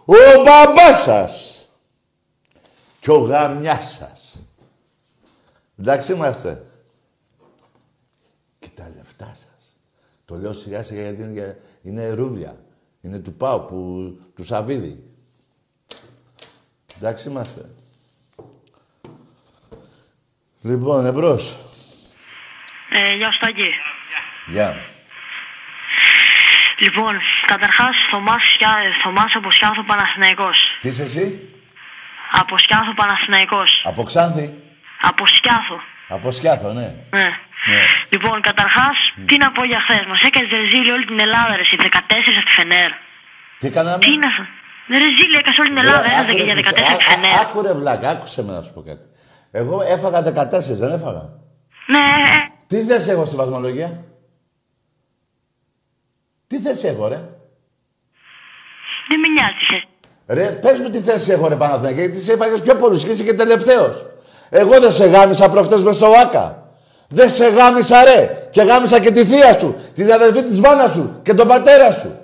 Ο μπαμπάς σας και ο γαμιάς σας. Εντάξει είμαστε. Και τα λεφτά σα. Το λέω σιγά σιγά γιατί είναι, είναι ρούβλια. Είναι του Πάου, που, του Σαββίδη. Εντάξει είμαστε. Λοιπόν, εμπρός. Ε, γεια σου Τάκη. Γεια. Λοιπόν, καταρχάς Θωμάς, Σιά- Θωμάς από Σκιάθο Παναθηναϊκός. Τι είσαι εσύ, Από Σκιάθο Παναθηναϊκός. από Ξάνθη, Από Σκιάθο. Από Σκιάθο, ναι. Ναι. ναι. Λοιπόν, καταρχάς, τι να πω για χθες. Μας έκανες ρεζίλη όλη την Ελλάδα, ρε, εσύ, 14 από τη Φενέρ. Τι κάναμε; Τι να σου... Ρεζίλη έκασε όλη την Ελλάδα, Ρε, έχασε άκου, και για ρε, 14 α- από τη α- Φενέρ. Άκου ρε βλάκα, άκουσε με να σου πω κάτι. Εγώ έφαγα 14, δεν έφαγα; Ναι, ε, Τι θες έχω στη βαθμολογία; Τι θες έχω, ρε; δεν με νοιάζει τι θες. Ρε, πες μου τι θέση έχω, ρε Παναθηναϊκέ, γιατί σε έφαγες πιο πολλούς και είσαι και τελευταίος. Εγώ δεν σε γάμισα προχτές μες στο ΆΚΑ. Δεν σε γάμισα, ρε. Και γάμισα και τη θεία σου, την αδελφή της μάνας σου και τον πατέρα σου.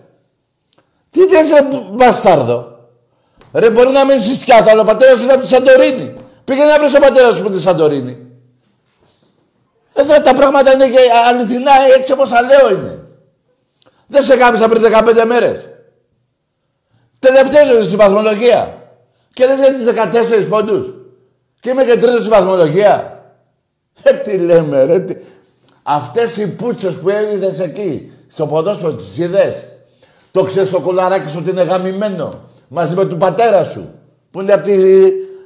Τι λες, ρε μπαστάρδο; Ρε, μπορεί να μην είσαι σκιάθο, αλλά ο πατέρας σου είναι από τη Σαντορίνη. Πήγαινε να βρεις τον πατέρα σου από τη Σαντορίνη. Εδώ τα πράγματα είναι και αληθινά, έτσι όπως τα λέω είναι. Δεν σε γάμισα πριν 15 μέρες. Τελευταίος είσαι στη βαθμολογία. Και λες για τις 14 πόντους. Και είμαι και τρίτος στη βαθμολογία. Ε, τι λέμε ρε. Τι... Αυτές οι πούτσες που έδιδες εκεί, στο ποδόσφαιρο τις είδες; Το ξέρεις το κολαράκι σου ότι είναι γαμημένο. Μαζί με του πατέρα σου. Που είναι από τη,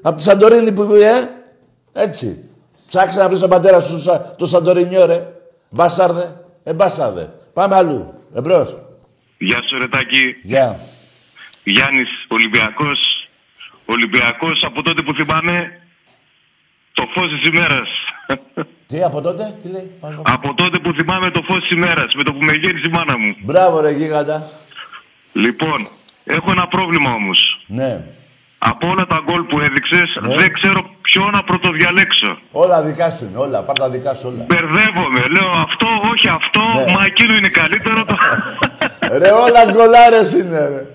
απ' τη Σαντορίνη που ε; Έτσι. Ψάξε να βρεις τον πατέρα σου σα- το Σαντορινιό ρε. Μπάσαρδε. Ε, μπάσαρδε. Πάμε αλλού. Εμπρός. Γεια σου Ρετάκη. Γεια. Γιάννης Ολυμπιακός. Ολυμπιακός από τότε που θυμάμαι το φως της ημέρας. Τι από τότε, τι λέει. Πάμε. από τότε που θυμάμαι το φως της ημέρας με το που με γέννησε η μάνα μου. Μπράβο ρε γίγαντα. Λοιπόν, έχω ένα πρόβλημα όμως. Ναι. Από όλα τα γκολ που έδειξες Ναι. δεν ξέρω ποιο να πρωτοδιαλέξω. Όλα δικά σου είναι, όλα. Πάρ' τα δικά σου όλα. Μπερδεύομαι. Λέω αυτό, όχι αυτό, Ναι. μα εκείνο είναι καλύτερο. Το... ρε, όλα γκολάρες είναι, ρε.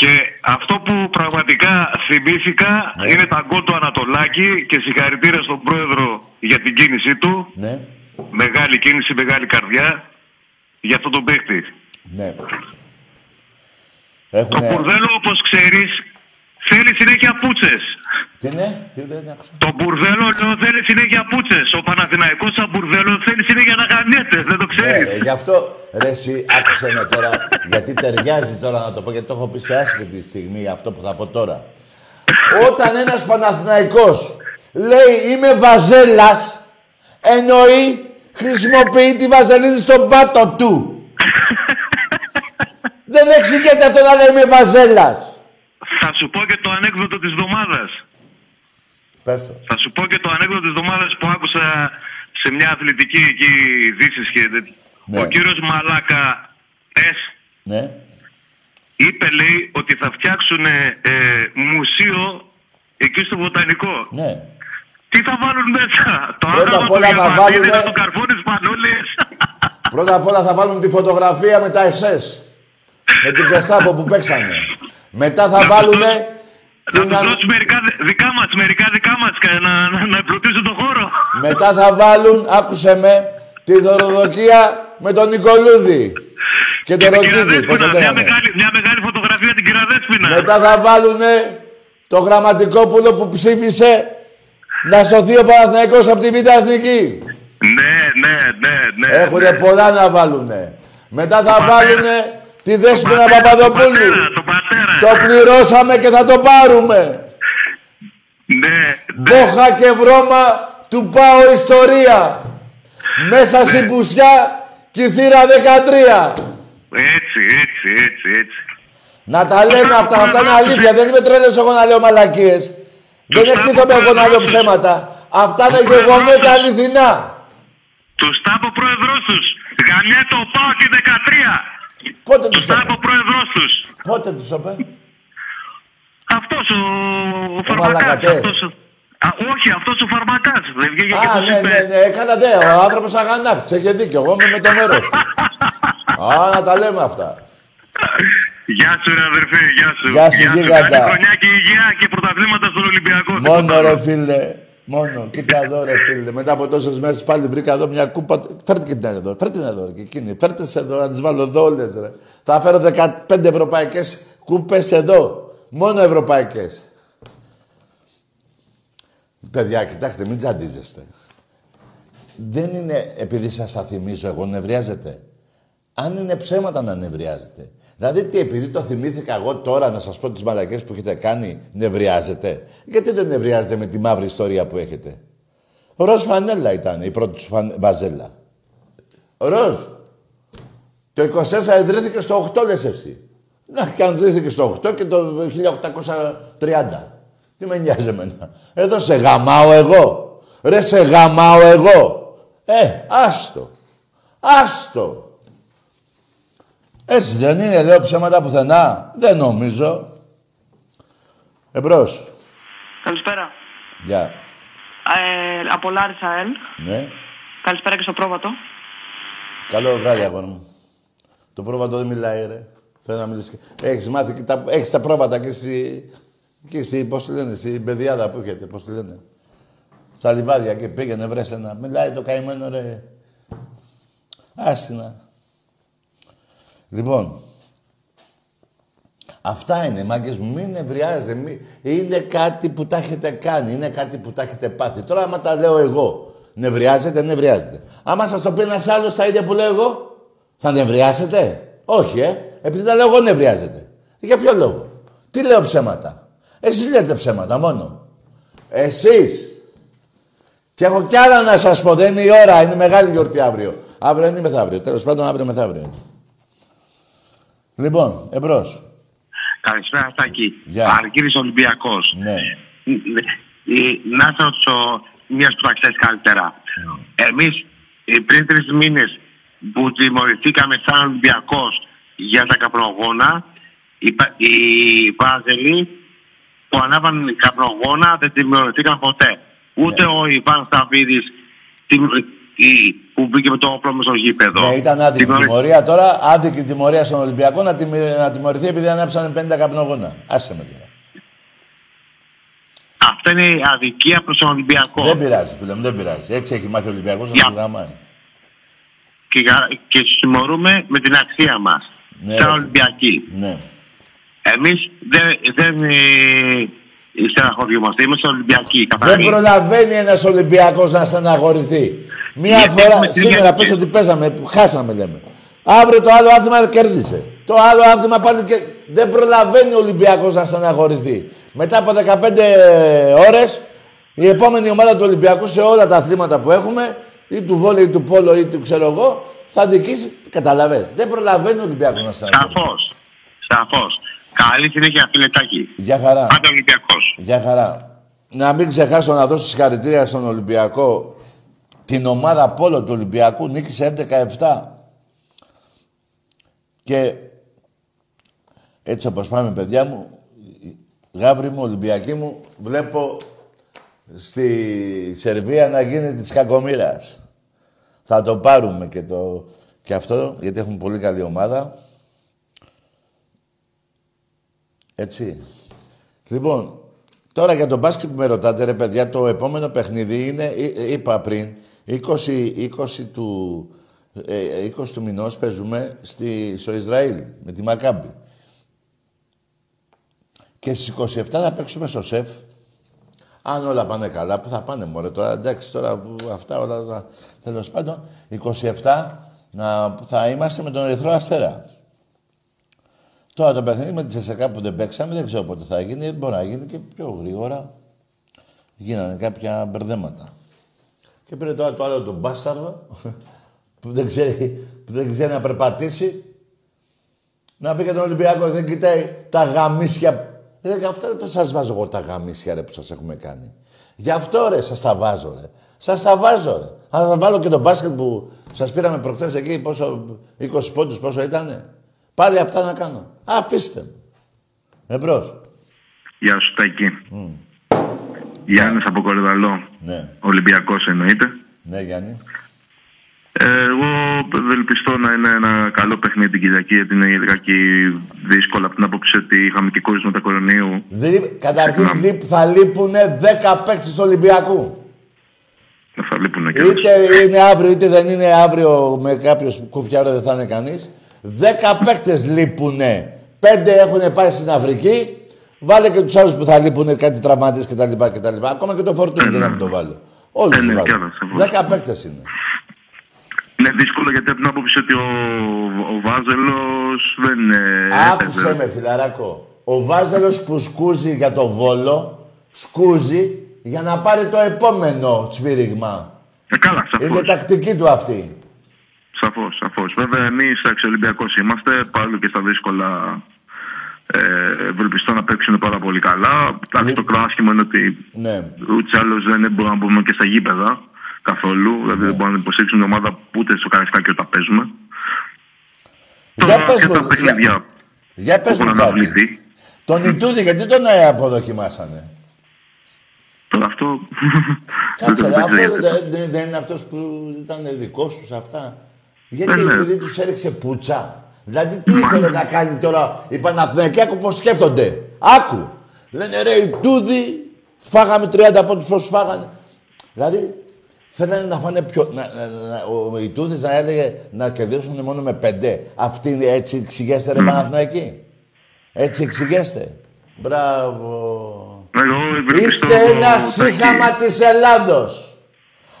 Και αυτό που πραγματικά θυμήθηκα Ναι. είναι τα γκολ του Ανατολάκη και συγχαρητήρια στον πρόεδρο για την κίνησή του. Ναι, Μεγάλη κίνηση, μεγάλη καρδιά για αυτόν τον παίκτη. ναι. Το Έχουνε... μπουρδέλο, όπως ξέρεις, θέλει συνέχεια πούτσες. Τι είναι, τι δεν άκουσα. Το μπουρδέλο, λέω, θέλει συνέχεια πούτσες. Ο Παναθηναϊκός σαν μπουρδέλο θέλει συνέχεια να γαμιέται. Δεν το Ναι, ξέρεις. ρε, γι' αυτό, ρε, εσύ, άκουσε με τώρα, γιατί ταιριάζει τώρα να το πω, γιατί το έχω πει σε άσχετη στιγμή αυτό που θα πω τώρα. Όταν ένας Παναθηναϊκός λέει είμαι βαζέλας, εννοεί χρησιμοποιεί τη βαζελίνη στον πάτο του. Δεν εξηγείται αυτό να λέει είμαι βαζέλας. Θα σου πω και το ανέκδοτο της εβδομάδας. Πες το. Θα σου πω και το ανέκδοτο της εβδομάδας που άκουσα σε μια αθλητική εκεί δύσης και τέτοια. Ναι. Ο κύριος Μαλάκα Πες, Ναι. είπε λέει ότι θα φτιάξουν ε, μουσείο εκεί στο βοτανικό. Ναι. Τι θα βάλουν μέσα, το Πρώτα άτομο απ' του όλα θα Διαμαντίδη, βάλουνε- το καρφό της Μανώλης. Πρώτα απ' όλα θα βάλουν τη φωτογραφία με τα SS. Με την Κεστάπο που παίξανε. Μετά θα βάλουν Θα την... τους δώσουν μερικά δι- δικά μας, μερικά δικά μας κα- να, να, να εμπλουτίσουν τον χώρο. Μετά θα βάλουν, άκουσε με, τη δωροδοκία με τον Νικολούδη. Και τον Και την Ροκίδη, πώς Κυραδέσποινα, το μια λέγανε. μεγάλη, μια μεγάλη φωτογραφία την Κυραδέσποινα. Μετά θα βάλουνε το γραμματικόπουλο που ψήφισε να σωθεί ο Παναθηναϊκός από τη Β' Εθνική. Ναι, ναι, ναι, ναι. Έχουνε ναι. πολλά να βάλουνε. Μετά θα πατέρα. βάλουνε τη Δέσποινα Τον πατέρα, Παπαδοπούλου. τον πατέρα, τον πατέρα. Το πληρώσαμε και θα το πάρουμε. Ναι, ναι. Μπόχα και βρώμα του πάω ιστορία. Μέσα στην πουσιά και η θύρα 13. Έτσι, έτσι, έτσι, έτσι. Να τα λέμε αυτά, αυτά είναι αλήθεια. Δεν είμαι τρέλος εγώ να λέω μαλακίες. Δεν Τους ευτύχομαι τάπω εγώ να λέω πρόεδρος. ψέματα. Αυτά είναι πρόεδρος. γεγονότα αληθινά. Τους τάπω πρόεδρος τους. Γαμιά το πάω και 13. Πότε Τους τους το τάπω είπε. πρόεδρος τους. Πότε τους το είπε; Αυτός ο, ο Φαρμακάς. Μαλακατές. Αυτός ο... Α, όχι, αυτός ο Φαρμακάς. Δεν βγήκε και Α, τους ναι, είπε. ναι, ναι, έκανα ναι, ο άνθρωπος αγανάκτης, έχει δίκιο, εγώ είμαι με το μέρος του. Α, να τα λέμε αυτά. Γεια σου ρε αδερφέ, γεια σου. Γεια σου, γίγαντα. Καλή χρονιά και υγεία και πρωταθλήματα στον Ολυμπιακό. Μόνο Τίποτα ρε άλλο. φίλε, μόνο, κοίτα εδώ ρε φίλε. Μετά από τόσες μέρες πάλι βρήκα εδώ μια κούπα. Φέρτε και την εδώ, φέρτε την εδώ και εκείνη. Φέρτε σε εδώ, να τις βάλω εδώ όλες ρε. Θα φέρω 15 ευρωπαϊκές κούπες εδώ. Μόνο ευρωπαϊκές. Παιδιά, κοιτάξτε, μην τζαντίζεστε. Δεν είναι επειδή σας τα θυμίζω εγώ, νευριάζετε. Αν είναι ψέματα να νευριάζετε. Δηλαδή τι, επειδή το θυμήθηκα εγώ τώρα να σας πω τις μαλακές που έχετε κάνει, νευριάζετε; Γιατί δεν νευριάζετε με τη μαύρη ιστορία που έχετε; Ο Ροζ Φανέλα ήταν η πρώτη σου φαν... βαζέλα. Ο Ροζ. Το 24 ιδρύθηκε στο 8 λες εσύ. Να, και αν ιδρύθηκε στο 8 και το 1830. Τι με νοιάζει εμένα. Εδώ σε γαμάω εγώ. Ρε σε γαμάω εγώ. Ε, άστο. Άστο. Έτσι δεν είναι, λέω ψέματα πουθενά. Δεν νομίζω. Εμπρός. Καλησπέρα. Γεια. Ε, από Λάρισα ΕΛ. Ναι. Καλησπέρα και στο πρόβατο. Καλό βράδυ, αγόρι μου. Το πρόβατο δεν μιλάει, ρε. Θέλω να μιλήσεις. Έχεις μάθει και τα, έχεις τα πρόβατα και στη... Και στη, πώς τη λένε, στην παιδιάδα που έχετε, πώς τη λένε. Στα λιβάδια και πήγαινε, βρες ένα. Μιλάει το καημένο, ρε. Άστινα. Λοιπόν, αυτά είναι, μάγκες μου. Μην νευριάζετε. Μη... Είναι κάτι που τα έχετε κάνει. Είναι κάτι που τα έχετε πάθει. Τώρα, άμα τα λέω εγώ, νευριάζετε, νευριάζετε. Άμα σας το πει ένας άλλος τα ίδια που λέω εγώ, θα νευριάσετε; Όχι, ε. Επειδή τα λέω εγώ, νευριάζετε. Για ποιο λόγο; Τι λέω ψέματα; Εσείς λέτε ψέματα μόνο. Εσείς. Και έχω κι άλλα να σας πω. Δεν είναι η ώρα. Είναι μεγάλη γιορτή αύριο. Αύριο είναι μεθαύριο. Τέλος πάντων, αύριο μεθαύριο. Λοιπόν, εμπρός. Καλησπέρα, Στάκη. Γεια. Αργύρης Ολυμπιακός. Ναι. Ε, Να σε ρωτήσω μια που τα ξέρεις καλύτερα. Εμείς ε, πριν τρεις μήνες που τιμωρηθήκαμε σαν Ολυμπιακός για τα καπνογόνα, οι, πα- οι Βάζελοι που ανάβαν καπνογόνα δεν τιμωρηθήκαν ποτέ. Ούτε ο Ιβάν Σταβίδης τιμ- η- που μπήκε με το όπλο με στο γήπεδο. Ναι, ήταν άδικη Τιμωρη- τιμωρία. Τώρα άδικη τιμωρία στον Ολυμπιακό να, τιμη, να τιμωρηθεί επειδή ανάψανε 50 καπνογόνα. Άσε με τώρα. Αυτό είναι η αδικία προς τον Ολυμπιακό. Δεν πειράζει, φίλε μου, δεν πειράζει. Έτσι έχει μάθει ο Ολυμπιακός να Για. του γαμάει. και, για- και τους τιμωρούμε με την αξία μας. Ναι, σαν ρε. Ολυμπιακοί. Ναι. Εμείς δεν, δεν ε, στεναχωριόμαστε. Είμαστε Ολυμπιακοί. Δεν καθαροί. προλαβαίνει ένας Ολυμπιακός να στεναχωρηθεί. Μία Γιατί φορά, έχουμε την σήμερα ίδια- πες ότι παίζαμε, που χάσαμε λέμε. Αύριο το άλλο άθλημα κέρδισε. Το άλλο άθλημα πάλι και δεν προλαβαίνει ο Ολυμπιακός να στεναχωρηθεί. Μετά από 15 ώρες, η επόμενη ομάδα του Ολυμπιακού σε όλα τα αθλήματα που έχουμε, ή του βόλεϊ, ή του πόλο, ή του ξέρω εγώ, θα δικήσει. Καταλαβες. Δεν προλαβαίνει ο Ολυμπιακός να στεναχωρηθεί. Σαφώς. Σαφώς. Καλή συνέχεια, φιλετάκι. Γεια χαρά. Άντε Ολυμπιακός. Γεια χαρά. Να μην ξεχάσω να δώσω συγχαρητήρια στον Ολυμπιακό. Την ομάδα Πόλο του Ολυμπιακού νίκησε 11-7. Και έτσι όπως πάμε παιδιά μου, γάβρι μου, Ολυμπιακή μου, βλέπω στη Σερβία να γίνει της κακομήρας. Θα το πάρουμε και το... Και αυτό, γιατί έχουμε πολύ καλή ομάδα. Έτσι. Λοιπόν, τώρα για τον μπάσκετ που με ρωτάτε, ρε παιδιά, το επόμενο παιχνίδι είναι, εί- είπα πριν, 20, 20 του, ε, 20 του μηνός παίζουμε στη, στο Ισραήλ, με τη Μακάμπη. Και στις 27 θα παίξουμε στο ΣΕΦ. Αν όλα πάνε καλά, που θα πάνε μωρέ τώρα, εντάξει, τώρα που αυτά όλα, τα- τέλος πάντων, 27 να, θα είμαστε με τον Ερυθρό Αστέρα. Τώρα το παιχνίδι με τη Σεσεκά που δεν παίξαμε, δεν ξέρω πότε θα γίνει, μπορεί να γίνει και πιο γρήγορα. Γίνανε κάποια μπερδέματα. Και πήρε τώρα το άλλο τον μπάσταρδο, που δεν ξέρει, που δεν ξέρει να περπατήσει, να πει και τον Ολυμπιακό, δεν κοιτάει τα γαμίσια. Ρε, για αυτά δεν σας βάζω εγώ τα γαμίσια ρε, που σας έχουμε κάνει. Γι' αυτό ρε, σας τα βάζω ρε. Σας τα βάζω ρε. Αν θα βάλω και τον μπάσκετ που σας πήραμε προχτές εκεί, πόσο, 20 πόντους, πόσο ήτανε; Πάλι αυτά να κάνω. Αφήστε με. Εμπρός. Γεια σου Τάκη. Γιάννης από Κορυδαλό. Ναι. Ολυμπιακός εννοείται. Ναι, Γιάννη. Ε, εγώ ευελπιστώ να είναι ένα καλό παιχνίδι την Κυριακή γιατί είναι λιγάκι δύσκολο από την άποψη ότι είχαμε και κόσμο τα κορονοϊού. Δι- Καταρχήν Συγγνώμη. λείπ- θα λείπουν 10 παίκτες του Ολυμπιακού. Δεν θα λείπουν και Είτε είναι αύριο, είτε δεν είναι αύριο με κάποιος κουφιάρο δεν θα είναι κανείς. Δέκα παίκτες λείπουνε. Πέντε έχουν πάει στην Αφρική. Βάλε και τους άλλους που θα λείπουνε κάτι τραυματίες κτλ. κτλ. Ακόμα και το φορτούνι και να μην το βάλω. Όλους Ε, τους ναι, βάλω. κι άλλα, σαφώς. Δέκα παίκτες είναι. Είναι δύσκολο γιατί από την άποψη ότι ο, ο Βάζελος δεν είναι... Άκουσε με φιλαράκο. Ο Βάζελος που σκούζει για το Βόλο, σκούζει για να πάρει το επόμενο σφύριγμα. Ε, καλά, σαφώς. Είναι τακτική του αυτή. Σαφώς, σαφώς. Βέβαια, εμείς αξιολυμπιακός είμαστε, πάλι και στα δύσκολα ε, ευελπιστώ να παίξουν πάρα πολύ καλά. Εντάξει, το κράσιμο είναι ότι Ναι. ούτως ή άλλως δεν μπορούμε να μπούμε και στα γήπεδα καθόλου. Ναι. Δηλαδή δεν μπορούμε να υποστήριξουν την ομάδα ούτε στο Καραϊσκάκι όταν παίζουμε. Για Τώρα πες και μου, τα για- παιχνίδια Για που πες έχουν μου κάτι. αναβληθεί. Τον Ιτούδη, γιατί τον ε, αποδοκιμάσανε; Τώρα αυτό δεν Κάτσε, το ρε, δεν αυτό ξέρω. δεν, δεν- δεν είναι αυτός που ήταν δικός σου αυτά; Γιατί Ε, ναι. επειδή τους έριξε πουτσα. Δηλαδή τι ήθελε να κάνει τώρα οι Παναθηναϊκοί, πώς σκέφτονται. Άκου. Λένε ρε οι Τούδοι, φάγαμε 30 πόντους πόσους φάγανε. Δηλαδή θέλανε να φάνε πιο... Να, να, να, ο οι Τούδης να έλεγε να κερδίσουν μόνο με πέντε. Αυτοί είναι έτσι εξηγέστε ρε Παναθηναϊκοί. Έτσι εξηγέστε. Μπράβο. Εγώ ευελπιστώ, Είστε ένα Τάκη, σύγχαμα της Ελλάδος.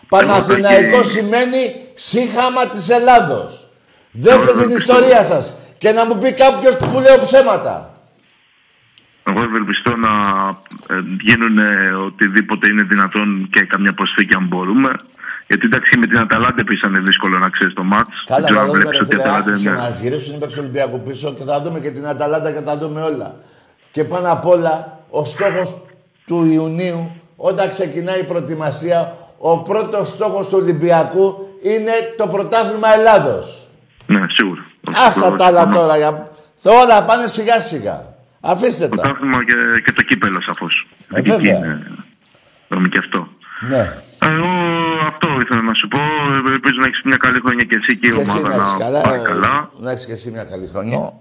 Παναθηναϊκός σημαίνει σύγχαμα της Ελλάδος. Δέστε την ιστορία σας και να μου πει κάποιος που λέω ψέματα. Εγώ ευελπιστώ να ε, γίνουν ε, οτιδήποτε είναι δυνατόν και καμιά προσθήκη αν μπορούμε. Γιατί εντάξει με την Αταλάντα επίσης είναι δύσκολο να ξέρεις το μάτς. Καλά, Δεν ξέρω θα αν δούμε βλέπεις ρε ότι η φίλε, Αταλάντα άκουσε είναι... να γυρίσουν οι παίκτες του Ολυμπιακού πίσω και θα δούμε και την Αταλάντα και θα δούμε όλα. Και πάνω απ' όλα, ο στόχος του Ιουνίου, όταν ξεκινάει η προετοιμασία, ο πρώτος στόχος του Ολυμπιακού είναι το πρωτάθλημα Ελλάδος. Ναι, σίγουρα. Άστα τα άλλα τώρα, για... όλα πάνε σιγά σιγά. Αφήστε Το τα. πρωτάθλημα και, και το κύπελο σαφώς. Ε, Εκεί βέβαια. είναι. Δούμε και αυτό. Ναι. Εγώ αυτό ήθελα να σου πω. Ελπίζω να έχεις μια καλή χρονιά και εσύ και η Και εσύ ομάδα να έχεις να καλά, πάει ε, καλά. να έχεις και εσύ μια καλή χρονιά.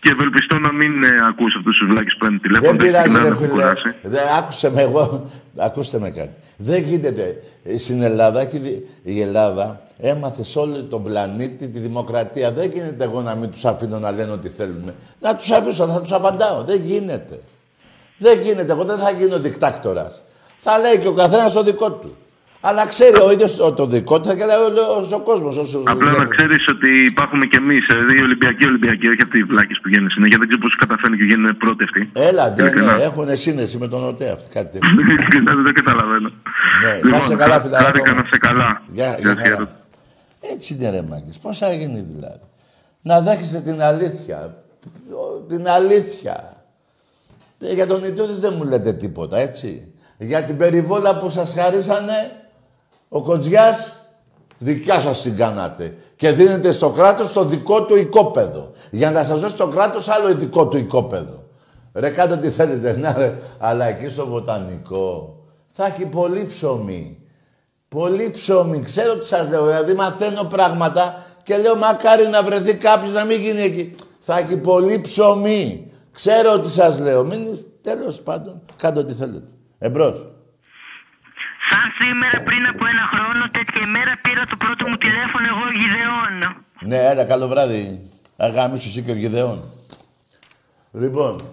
Και ευελπιστώ να μην ε, ακούς αυτούς τους βλάκες που παίρνουν τηλέφωνο. Δεν πειράζει, να ρε έχουν φίλε. κουράσει. Δεν, άκουσε με εγώ. Ακούστε με κάτι. Δεν γίνεται. Ε, Στην Ελλάδα, έχει δει- η Ελλάδα έμαθε σε όλο τον πλανήτη τη δημοκρατία. Δεν γίνεται εγώ να μην τους αφήνω να λένε ό,τι θέλουν. Να τους αφήσω, θα τους απαντάω. Δεν γίνεται. Δεν γίνεται. Εγώ δεν θα γίνω δικτάκτορας. Θα λέει και ο καθένας το δικό του. Αλλά ξέρει ο ίδιος το, το δικό του, θα και λέει ο, ο κόσμος. Όσο, Απλά να ξέρεις ότι υπάρχουμε κι εμείς, δηλαδή οι Ολυμπιακοί Ολυμπιακοί, όχι αυτοί οι βλάκες που γίνουν συνέχεια. Δεν ξέρω πώς καταφέρνουν και γίνουν πρώτοι αυτοί. Έλα, ναι, Ειλικρινά. ναι, έχουν σύνδεση με τον ΟΤΕ αυτή, κάτι τέτοιο. Ειλικρινά δεν το καταλαβαίνω. Ναι, να είσαι καλά, φιλαράκο Χάρηκα μου. να σε καλά. Γεια, Γεια γεια σου, χαρά. γεια. Έτσι είναι ρε μάγκες. Πώς θα γίνει δηλαδή. Να δέχεστε την αλήθεια. Ο- Την αλήθεια. Ε, Για τον Ιτούδη δεν μου λέτε τίποτα, έτσι. Για την περιβόλα που σας χαρίσανε, ο Κοτζιάς, δικιά σας την κάνατε. Και δίνετε στο κράτος το δικό του οικόπεδο. Για να σας δώσει το κράτος άλλο δικό του οικόπεδο. Ρε κάντε ό,τι θέλετε, να ρε. Αλλά εκεί στο βοτανικό θα έχει πολύ ψωμί. Πολύ ψωμί. Ξέρω τι σας λέω. Δηλαδή μαθαίνω πράγματα και λέω μακάρι να βρεθεί κάποιος να μην γίνει εκεί. Θα έχει πολύ ψωμί. Ξέρω τι σας λέω. Μην τέλος πάντων. Κάντε ό,τι θέλετε. Εμπρός. Σαν σήμερα πριν από ένα χρόνο, τέτοια ημέρα πήρα το πρώτο μου τηλέφωνο εγώ Γιδεών. Ναι, έλα, καλό βράδυ. Αγάμισου εσύ και ο Γιδεών. Λοιπόν,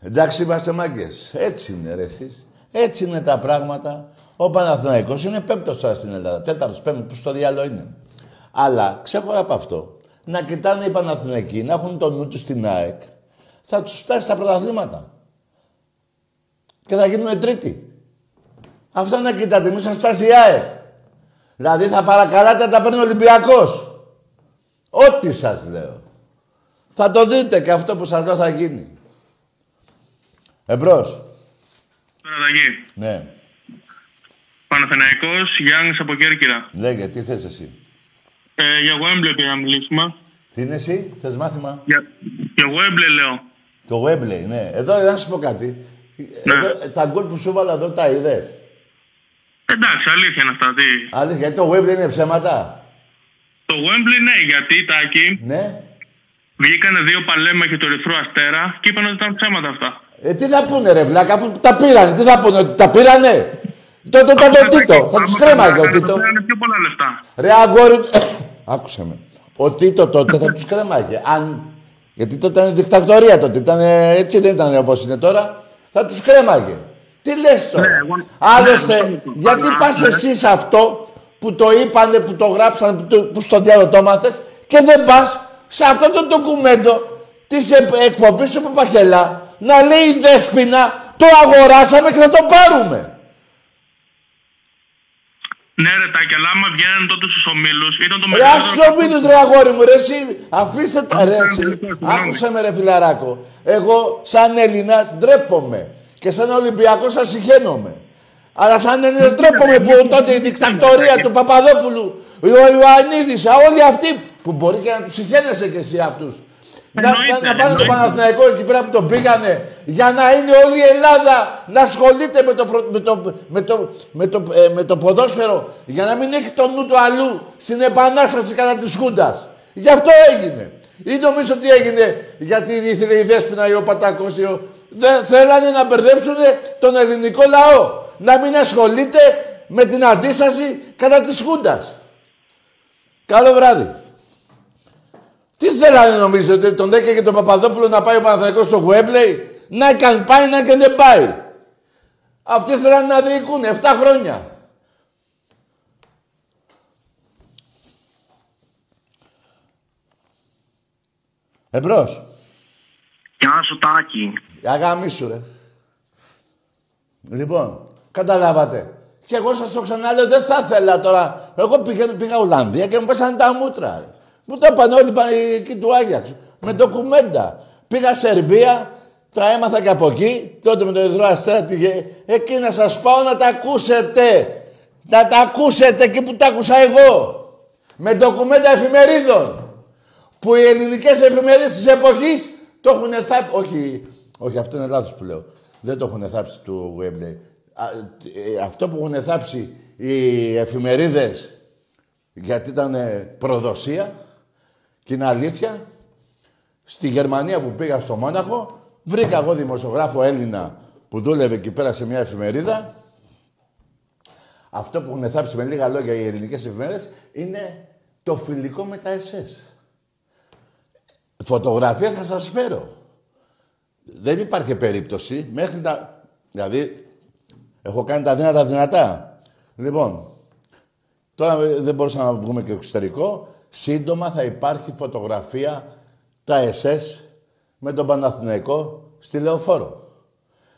εντάξει είμαστε μάγκες. Έτσι είναι ρε εσείς. Έτσι είναι τα πράγματα. Ο Παναθηναϊκός είναι πέμπτος τώρα στην Ελλάδα. Τέταρτος, πέμπτος, που στο διάλογο είναι. Αλλά ξέχωρα από αυτό, να κοιτάνε οι Παναθηναϊκοί, να έχουν το νου τους στην ΑΕΚ, θα τους φτάσει στα πρωταθλήματα. Και θα γίνουν τρίτοι. Αυτό να κοιτάτε, μην σας φτάσει η ΑΕΚ. Δηλαδή θα παρακαλάτε να τα παίρνει ο Ολυμπιακός. Ό,τι σας λέω. Θα το δείτε και αυτό που σας λέω θα γίνει. Εμπρός. Παναταγή. Ναι. Παναθηναϊκός, Γιάννης από Κέρκυρα. Λέγε, τι θες εσύ. Ε, για Wembley πήρα να μιλήσουμε. Τι είναι εσύ, θες μάθημα; Για, για Wembley λέω. Το Webley, ναι. Εδώ να σου πω κάτι. Ναι. Εδώ, τα γκολ που σου βάλα εδώ τα είδες; Εντάξει, αλήθεια είναι αυτά. Τι. Αλήθεια, γιατί το Webley είναι ψέματα. Το Wembley ναι, γιατί τάκι Ναι. βγήκανε δύο παλέμα και το ερυθρό αστέρα και είπαν ότι ήταν ψέματα αυτά. Ε, τι θα πούνε ρε βλάκα, αφού τα πήρανε, τι θα πούνε, ότι τα πήρανε; Τότε ήταν το Τίτο, θα τους κρέμαγε ο Τίτο. Πήρανε πιο πολλά λεφτά. Ρε αγόρι, άκουσε με. Ο Τίτο τότε θα τους κρέμαγε. Αν... Γιατί τότε ήταν δικτατορία τότε, ήταν, ε, έτσι δεν ήταν όπως είναι τώρα. Θα τους κρέμαγε. Τι λες τώρα; Ναι, εγώ- Άλλωστε, ναι, εγώ- γιατί αλλά- πας ναι. εσύ σε αυτό που το είπανε, που το γράψαν, που, το, που στο διάλογο το μάθες και δεν πας σε αυτό το ντοκουμέντο της ε- εκπομπής του Παπαχελά να λέει η Δέσποινα το αγοράσαμε και θα το πάρουμε. Ναι, ρε Τάκη, αλλά άμα βγαίνανε τότε στους ομίλους, ήταν το Ρε μεγαλύτερο. άσου ομίλους ρε αγόρι μου, ρε εσύ, αφήστε τα ρε εσύ. συγγνώμη. Άκουσε με ρε φιλαράκο. Εγώ σαν Έλληνας ντρέπομαι. Και σαν Ολυμπιακός σας συχαίνομαι. Αλλά σαν Έλληνας ντρέπομαι που τότε η δικτακτορία του Παπαδόπουλου, ο Ιωαννίδης, α, όλοι αυτοί που μπορεί και να τους συχαίνεσαι και εσύ αυτούς. Να, Εννοείται, να, να πάνε το εννοείται. Παναθηναϊκό εκεί πέρα που τον πήγανε για να είναι όλη η Ελλάδα να ασχολείται με το, προ- με το, με το, με το, ε, με το ποδόσφαιρο για να μην έχει το νου του αλλού στην επανάσταση κατά της Χούντας. Γι' αυτό έγινε. Ή νομίζω ότι έγινε γιατί ήθελε η Δέσποινα ή ο Πατακός ή ο... Δεν θέλανε να μπερδέψουν τον ελληνικό λαό. Να μην ασχολείται με την αντίσταση κατά της Χούντας. Καλό βράδυ. Τι θέλανε νομίζετε, ότι τον έκαιγε τον Παπαδόπουλο να πάει ο Παναθηναϊκός στο Γουέμπλεϊ; Να καν πάει, να και δεν πάει. Αυτοί θέλανε να διοικούν 7 χρόνια. Εμπρός. Γεια σου Τάκη. Αγαμίσου ρε. Λοιπόν, καταλάβατε. Και εγώ σας το ξαναλέω, δεν θα ήθελα τώρα. Εγώ πήγα, πήγα Ολλανδία και μου πέσανε τα μούτρα. Ρε. Μου το είπαν όλοι πάνε εκεί του Άγιαξ. Με ντοκουμέντα. Πήγα Σερβία, τα έμαθα και από εκεί. Τότε με το Ιδρό Αστέρα τη γε- Εκεί να σας πάω να τα ακούσετε. Να τα ακούσετε εκεί που τα άκουσα εγώ. Με ντοκουμέντα εφημερίδων που οι ελληνικές εφημερίδες της εποχής το έχουν θάψει. Όχι, όχι, αυτό είναι λάθος που λέω. Δεν το έχουν θάψει του Webley. Α, ε, Αυτό που έχουν θάψει οι εφημερίδες γιατί ήταν ε, προδοσία και είναι αλήθεια. Στη Γερμανία που πήγα στο Μόναχο βρήκα εγώ δημοσιογράφο Έλληνα που δούλευε εκεί πέρα σε μια εφημερίδα αυτό που έχουν θάψει με λίγα λόγια οι ελληνικές εφημερίδες είναι το φιλικό με τα SS. Φωτογραφία θα σας φέρω. Δεν υπάρχει περίπτωση μέχρι τα... Δηλαδή, έχω κάνει τα δύνατα δυνατά. Λοιπόν, τώρα δεν μπορούσαμε να βγούμε και εξωτερικό. Σύντομα θα υπάρχει φωτογραφία τα SS με τον Παναθηναϊκό στη Λεωφόρο.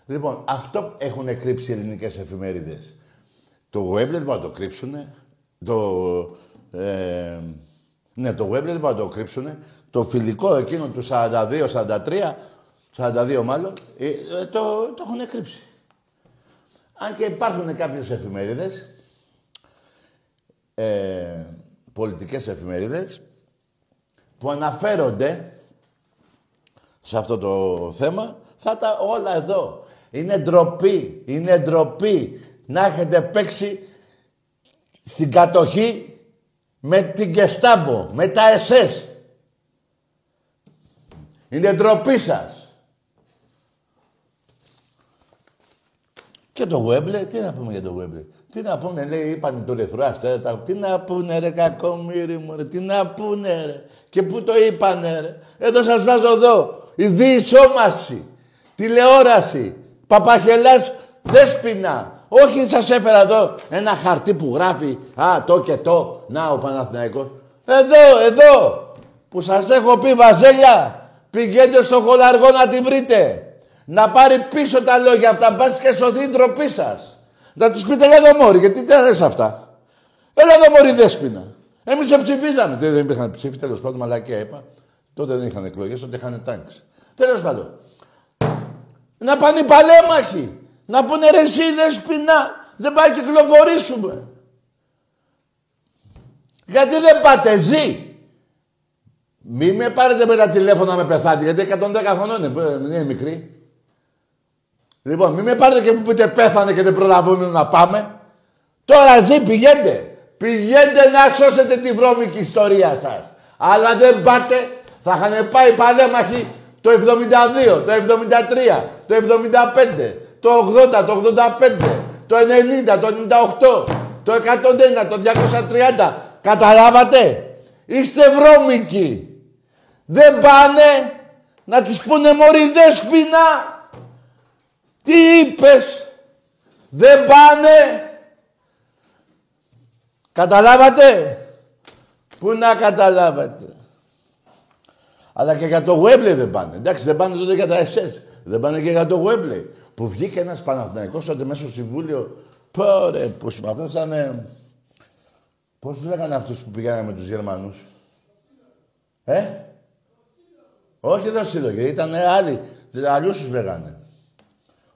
Λοιπόν, αυτό έχουν κρύψει οι ελληνικές εφημερίδες. Το Webley δεν μπορούν να το κρύψουνε. Το, ε, ναι, το Webley δεν μπορούν να το κρύψουνε. Το φιλικό εκείνο του 42-43, 42 μάλλον, ε, ε, το, το έχουν κρύψει. Αν και υπάρχουν κάποιες εφημερίδες, ε, πολιτικές εφημερίδες, που αναφέρονται σε αυτό το θέμα, θα τα όλα εδώ. Είναι ντροπή, είναι ντροπή να έχετε παίξει στην κατοχή Με την Κεστάμπο, με τα ΕΣΕΣ. Είναι ντροπή σας. Και το Γουέμπλε, τι να πούμε για το Γουέμπλε. Τι να πούνε, λέει, είπαν το Λεθρουάς, τι να πούνε ρε κακομύρι μου, ρε, τι να πούνε ρε; Και πού το είπανε ρε; Εδώ σας βάζω εδώ, η διεισόμαση, τηλεόραση, παπαχελάς, δέσποινα. Όχι σας έφερα εδώ ένα χαρτί που γράφει, α, το και το, να ο Παναθηναϊκός. Εδώ, εδώ, που σας έχω πει βαζέλια, πηγαίνετε στο χολαργό να τη βρείτε. Να πάρει πίσω τα λόγια αυτά, μπας και σωθεί η ντροπή σας. Να τους πείτε, έλα εδώ μόρι, γιατί τι λες αυτά. Έλα εδώ μόρι δέσποινα. Εμείς σε ψηφίζαμε. Δεν υπήρχαν ψήφοι, τέλος πάντων, μαλακία είπα. Τότε δεν είχαν εκλογές, τότε είχαν τάγκς. Τέλος πάντων. Να πάνε οι παλέμαχοι. Να πούνε ρε εσύ δέσποινα. Δεν πάει να κυκλοφορήσουμε. Γιατί δεν πάτε, ζει. Μη με πάρετε με τα τηλέφωνα με πεθάτε, γιατί 110 χρονών είναι, δεν είναι μικρή. Λοιπόν, μην με πάρετε και μου πείτε πέθανε και δεν προλαβαίνουμε να πάμε. Τώρα ζει, πηγαίνετε. Πηγαίνετε να σώσετε τη βρώμικη ιστορία σας. Αλλά δεν πάτε, θα είχαν πάει παλέμαχοι το 72, το 73, το 75, το 80, το 85, το 90, το 98, το 101, το 230. Καταλάβατε; Είστε βρώμικοι. Δεν πάνε να τους πούνε μωρή δέσποινα τι είπες; Δεν πάνε; Καταλάβατε; Πού να καταλάβατε; Αλλά και για το Γουέμπλε δεν πάνε. Εντάξει, δεν πάνε τότε για τα SS. Δεν πάνε και για το Γουέμπλε. Που βγήκε ένας Παναθηναϊκός τότε μέσα στο Συμβούλιο. Πόρε, που αυτό ήταν... Πώς τους λέγανε αυτούς που πηγαίνανε με τους Γερμανούς; Ε; Όχι εδώ σύλλογοι, ήταν άλλοι. Αλλιώς τους λέγανε.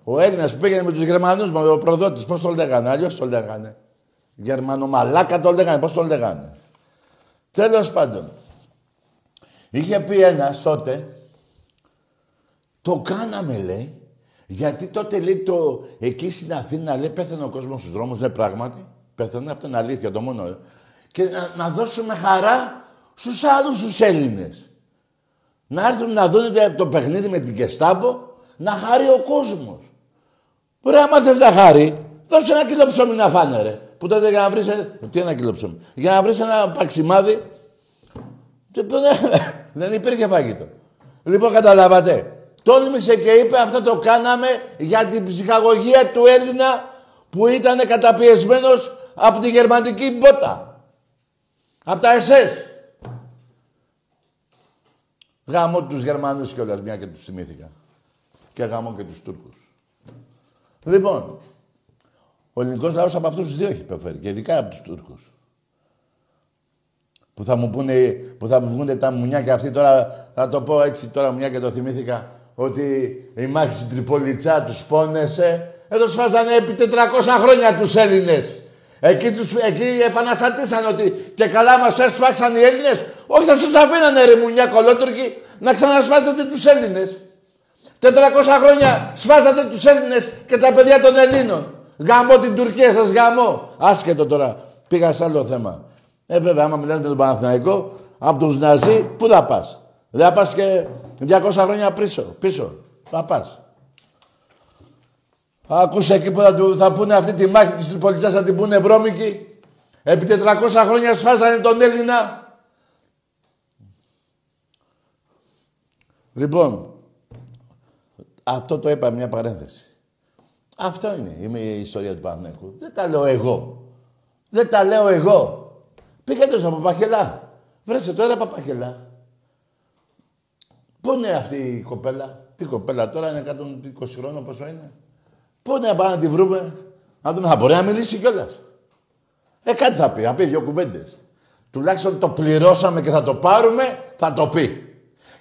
Ο Έλληνας που πήγαινε με τους Γερμανούς, με ο προδότης, πώς το λέγανε, αλλιώς το λέγανε. Γερμανομαλάκα το λέγανε, πώς το λέγανε. Τέλος πάντων, είχε πει ένας τότε, το κάναμε λέει, γιατί τότε λέει το, εκεί στην Αθήνα λέει πέθανε ο κόσμος στους δρόμους, δεν πράγματι. Πέθανε, αυτό είναι αλήθεια το μόνο. Και να, να δώσουμε χαρά στους άλλους τους Έλληνες. Να έρθουν να δουν το παιχνίδι με την Κεστάμπο, να χάρει ο κόσμος. Ωραία, άμα θες να χάρη, δώσε ένα κιλό ψωμί να φάνε, ρε. Που τότε για να βρεις... Τι ένα κιλό ψωμί; Για να βρεις ένα παξιμάδι... Δεν υπήρχε φαγητό. Λοιπόν, καταλάβατε. Τόλμησε και είπε αυτό το κάναμε για την ψυχαγωγία του Έλληνα που ήταν καταπιεσμένος από τη γερμανική μπότα. Από τα ΕΣΕΣ. Γάμω τους Γερμανούς κιόλας, μια και τους θυμήθηκα. Και γάμω και τους Τούρκους. Λοιπόν, ο ελληνικός λαός από αυτούς τους δύο έχει υποφέρει και ειδικά από τους Τούρκους. Που θα μου πούνε, που θα μου βγουν τα μουνιά και αυτοί τώρα, θα το πω έτσι τώρα μουνιά και το θυμήθηκα, ότι η μάχη στην Τριπολιτσά τους πόνεσε. Εδώ σφάζανε επί 400 χρόνια τους Έλληνες. Εκεί, τους, εκεί επαναστατήσαν ότι και καλά μας έσφαξαν οι Έλληνες. Όχι, θα σας αφήνανε ρε μουνιά κολότουρκοι να ξανασφάζετε τους Έλληνες. 400 χρόνια σφάζατε τους Έλληνες και τα παιδιά των Ελλήνων. Γαμώ την Τουρκία σας, γαμώ. Άσχετο τώρα. Πήγα σε άλλο θέμα. Ε, βέβαια, άμα μιλάνε με τον Παναθηναϊκό, από τους Ναζί, πού θα πας; Δεν θα πας και 200 χρόνια πίσω. πίσω. Θα πας. Θα ακούσει εκεί που θα, του, θα πούνε αυτή τη μάχη της Τριπολιτσάς, θα την πούνε βρώμικη. Επί 400 χρόνια σφάζανε τον Έλληνα. Λοιπόν, αυτό το είπα μια παρένθεση. Αυτό είναι η ιστορία του Παναθηναϊκού. Δεν τα λέω εγώ. Δεν τα λέω εγώ. Πήγατε στο Παπαχελά. Βρέστε τώρα Παπαχελά. Πού είναι αυτή η κοπέλα; Τι κοπέλα τώρα είναι 120 χρόνια πόσο είναι; Πού είναι να πάμε να τη βρούμε. Να δούμε. Θα μπορεί να μιλήσει κιόλας. Ε, κάτι θα πει. Θα πει δύο κουβέντες. Τουλάχιστον το πληρώσαμε και θα το πάρουμε, θα το πει.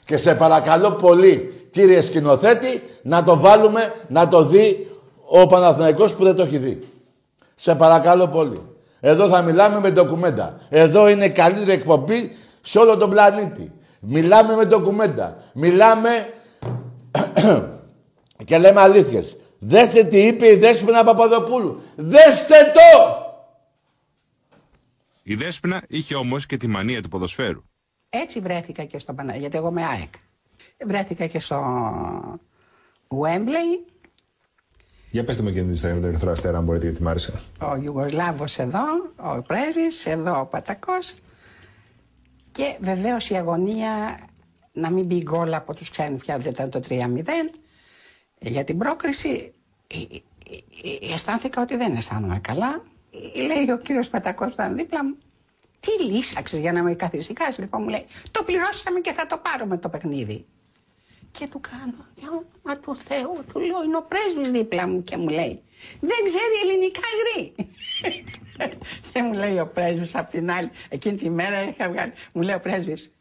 Και σε παρακαλώ πολύ, κύριε σκηνοθέτη, να το βάλουμε, να το δει ο Παναθηναϊκός που δεν το έχει δει. Σε παρακαλώ πολύ. Εδώ θα μιλάμε με ντοκουμέντα. Εδώ είναι καλύτερη εκπομπή σε όλο τον πλανήτη. Μιλάμε με ντοκουμέντα. Μιλάμε και λέμε αλήθειες. Δέστε τι είπε η Δέσποινα Παπαδοπούλου. Δέστε το! Η Δέσποινα είχε όμως και τη μανία του ποδοσφαίρου. Έτσι βρέθηκα και στο Παναγία, γιατί εγώ είμαι ΑΕΚ. Βρέθηκα και στο Wembley, Για πετε μου και την ιστορία με τον Ερυθρό Αστέρα, αν μπορείτε, γιατί μ' άρεσε. ο Ιουγκοσλάβος εδώ, ο Πρέσβης, εδώ ο Πατακός. Και βεβαίως η αγωνία να μην μπει γκολ από τους ξένους πια δεν ήταν το 3-0 Ε, για την πρόκριση ε, ε, ε, αισθάνθηκα ότι δεν αισθάνομαι καλά. Ε, λέει ο κύριος Πατακός που ήταν δίπλα μου τι λύσαξες για να με καθησυχάσεις; Λοιπόν μου λέει το πληρώσαμε και θα το πάρουμε το παιχνίδι και του κάνω, για όνομα του Θεού, του λέω, είναι ο πρέσβης δίπλα μου και μου λέει, δεν ξέρει ελληνικά γρή. και μου λέει ο πρέσβης απ' την άλλη, εκείνη τη μέρα είχα βγάλει, μου λέει ο πρέσβης,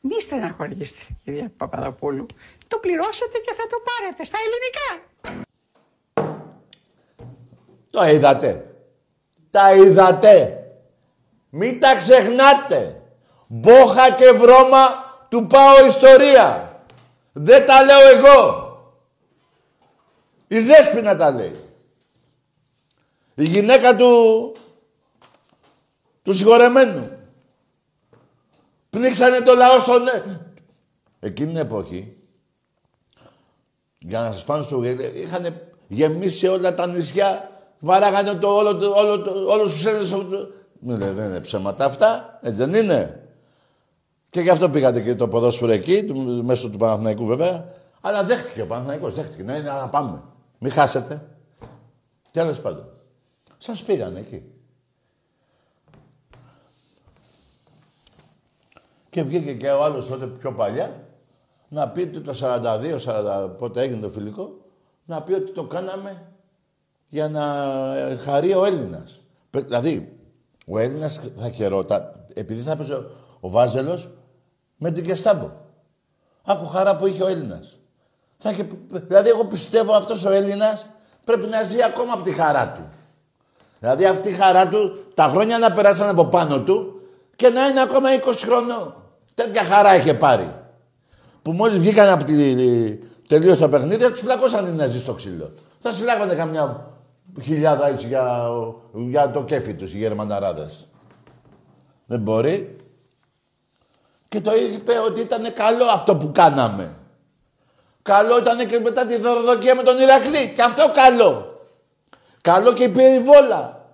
μη στεναχωριέστε κυρία Παπαδοπούλου, το πληρώσετε και θα το πάρετε στα ελληνικά. Το είδατε. Τα είδατε. Μην τα ξεχνάτε. Μπόχα και βρώμα του πάω ιστορία. Δεν τα λέω εγώ. Η Δέσποινα τα λέει. Η γυναίκα του... του συγχωρεμένου. Πνίξανε το λαό στον... Εκείνη την εποχή, για να σας πάνε στο είχαν γεμίσει όλα τα νησιά, βαράγανε το όλο, το, όλο, το, όλους τους Έλληνες. Ναι, δεν είναι ψέματα αυτά, έτσι δεν είναι. Και γι' αυτό πήγατε και το ποδόσφαιρο εκεί, του, μέσω του Παναθηναϊκού βέβαια. Αλλά δέχτηκε ο Παναθηναϊκός, δέχτηκε. Ναι, ναι, να πάμε. Μην χάσετε. Τέλος πάντων. Σας πήγανε εκεί. Και βγήκε και ο άλλος τότε πιο παλιά να πει ότι το 42, 40, πότε έγινε το φιλικό, να πει ότι το κάναμε για να ε, χαρεί ο Έλληνας. Πε- Δηλαδή, ο Έλληνας θα χαιρόταν, επειδή θα έπαιζε ο- ο Βάζελος με την Κεσάμπο. Άκου χαρά που είχε ο Έλληνας. Θα είχε, δηλαδή, εγώ πιστεύω αυτός ο Έλληνας πρέπει να ζει ακόμα από τη χαρά του. Δηλαδή, αυτή η χαρά του, τα χρόνια να περάσαν από πάνω του και να είναι ακόμα 20 χρονών. Τέτοια χαρά είχε πάρει. Που μόλις βγήκαν από τη... τελείωσε το παιχνίδι, θα τους πλακώσαν οι Ναζί στο ξύλο. Θα συλλάγανε καμιά χιλιάδα έτσι για, για το κέφι τους οι Γερμαναράδες. Δεν μπορεί. Και το είπε ότι ήταν καλό αυτό που κάναμε. Καλό ήταν και μετά τη δωροδοκία με τον Ηρακλή. Και αυτό καλό. Καλό και η περιβόλα.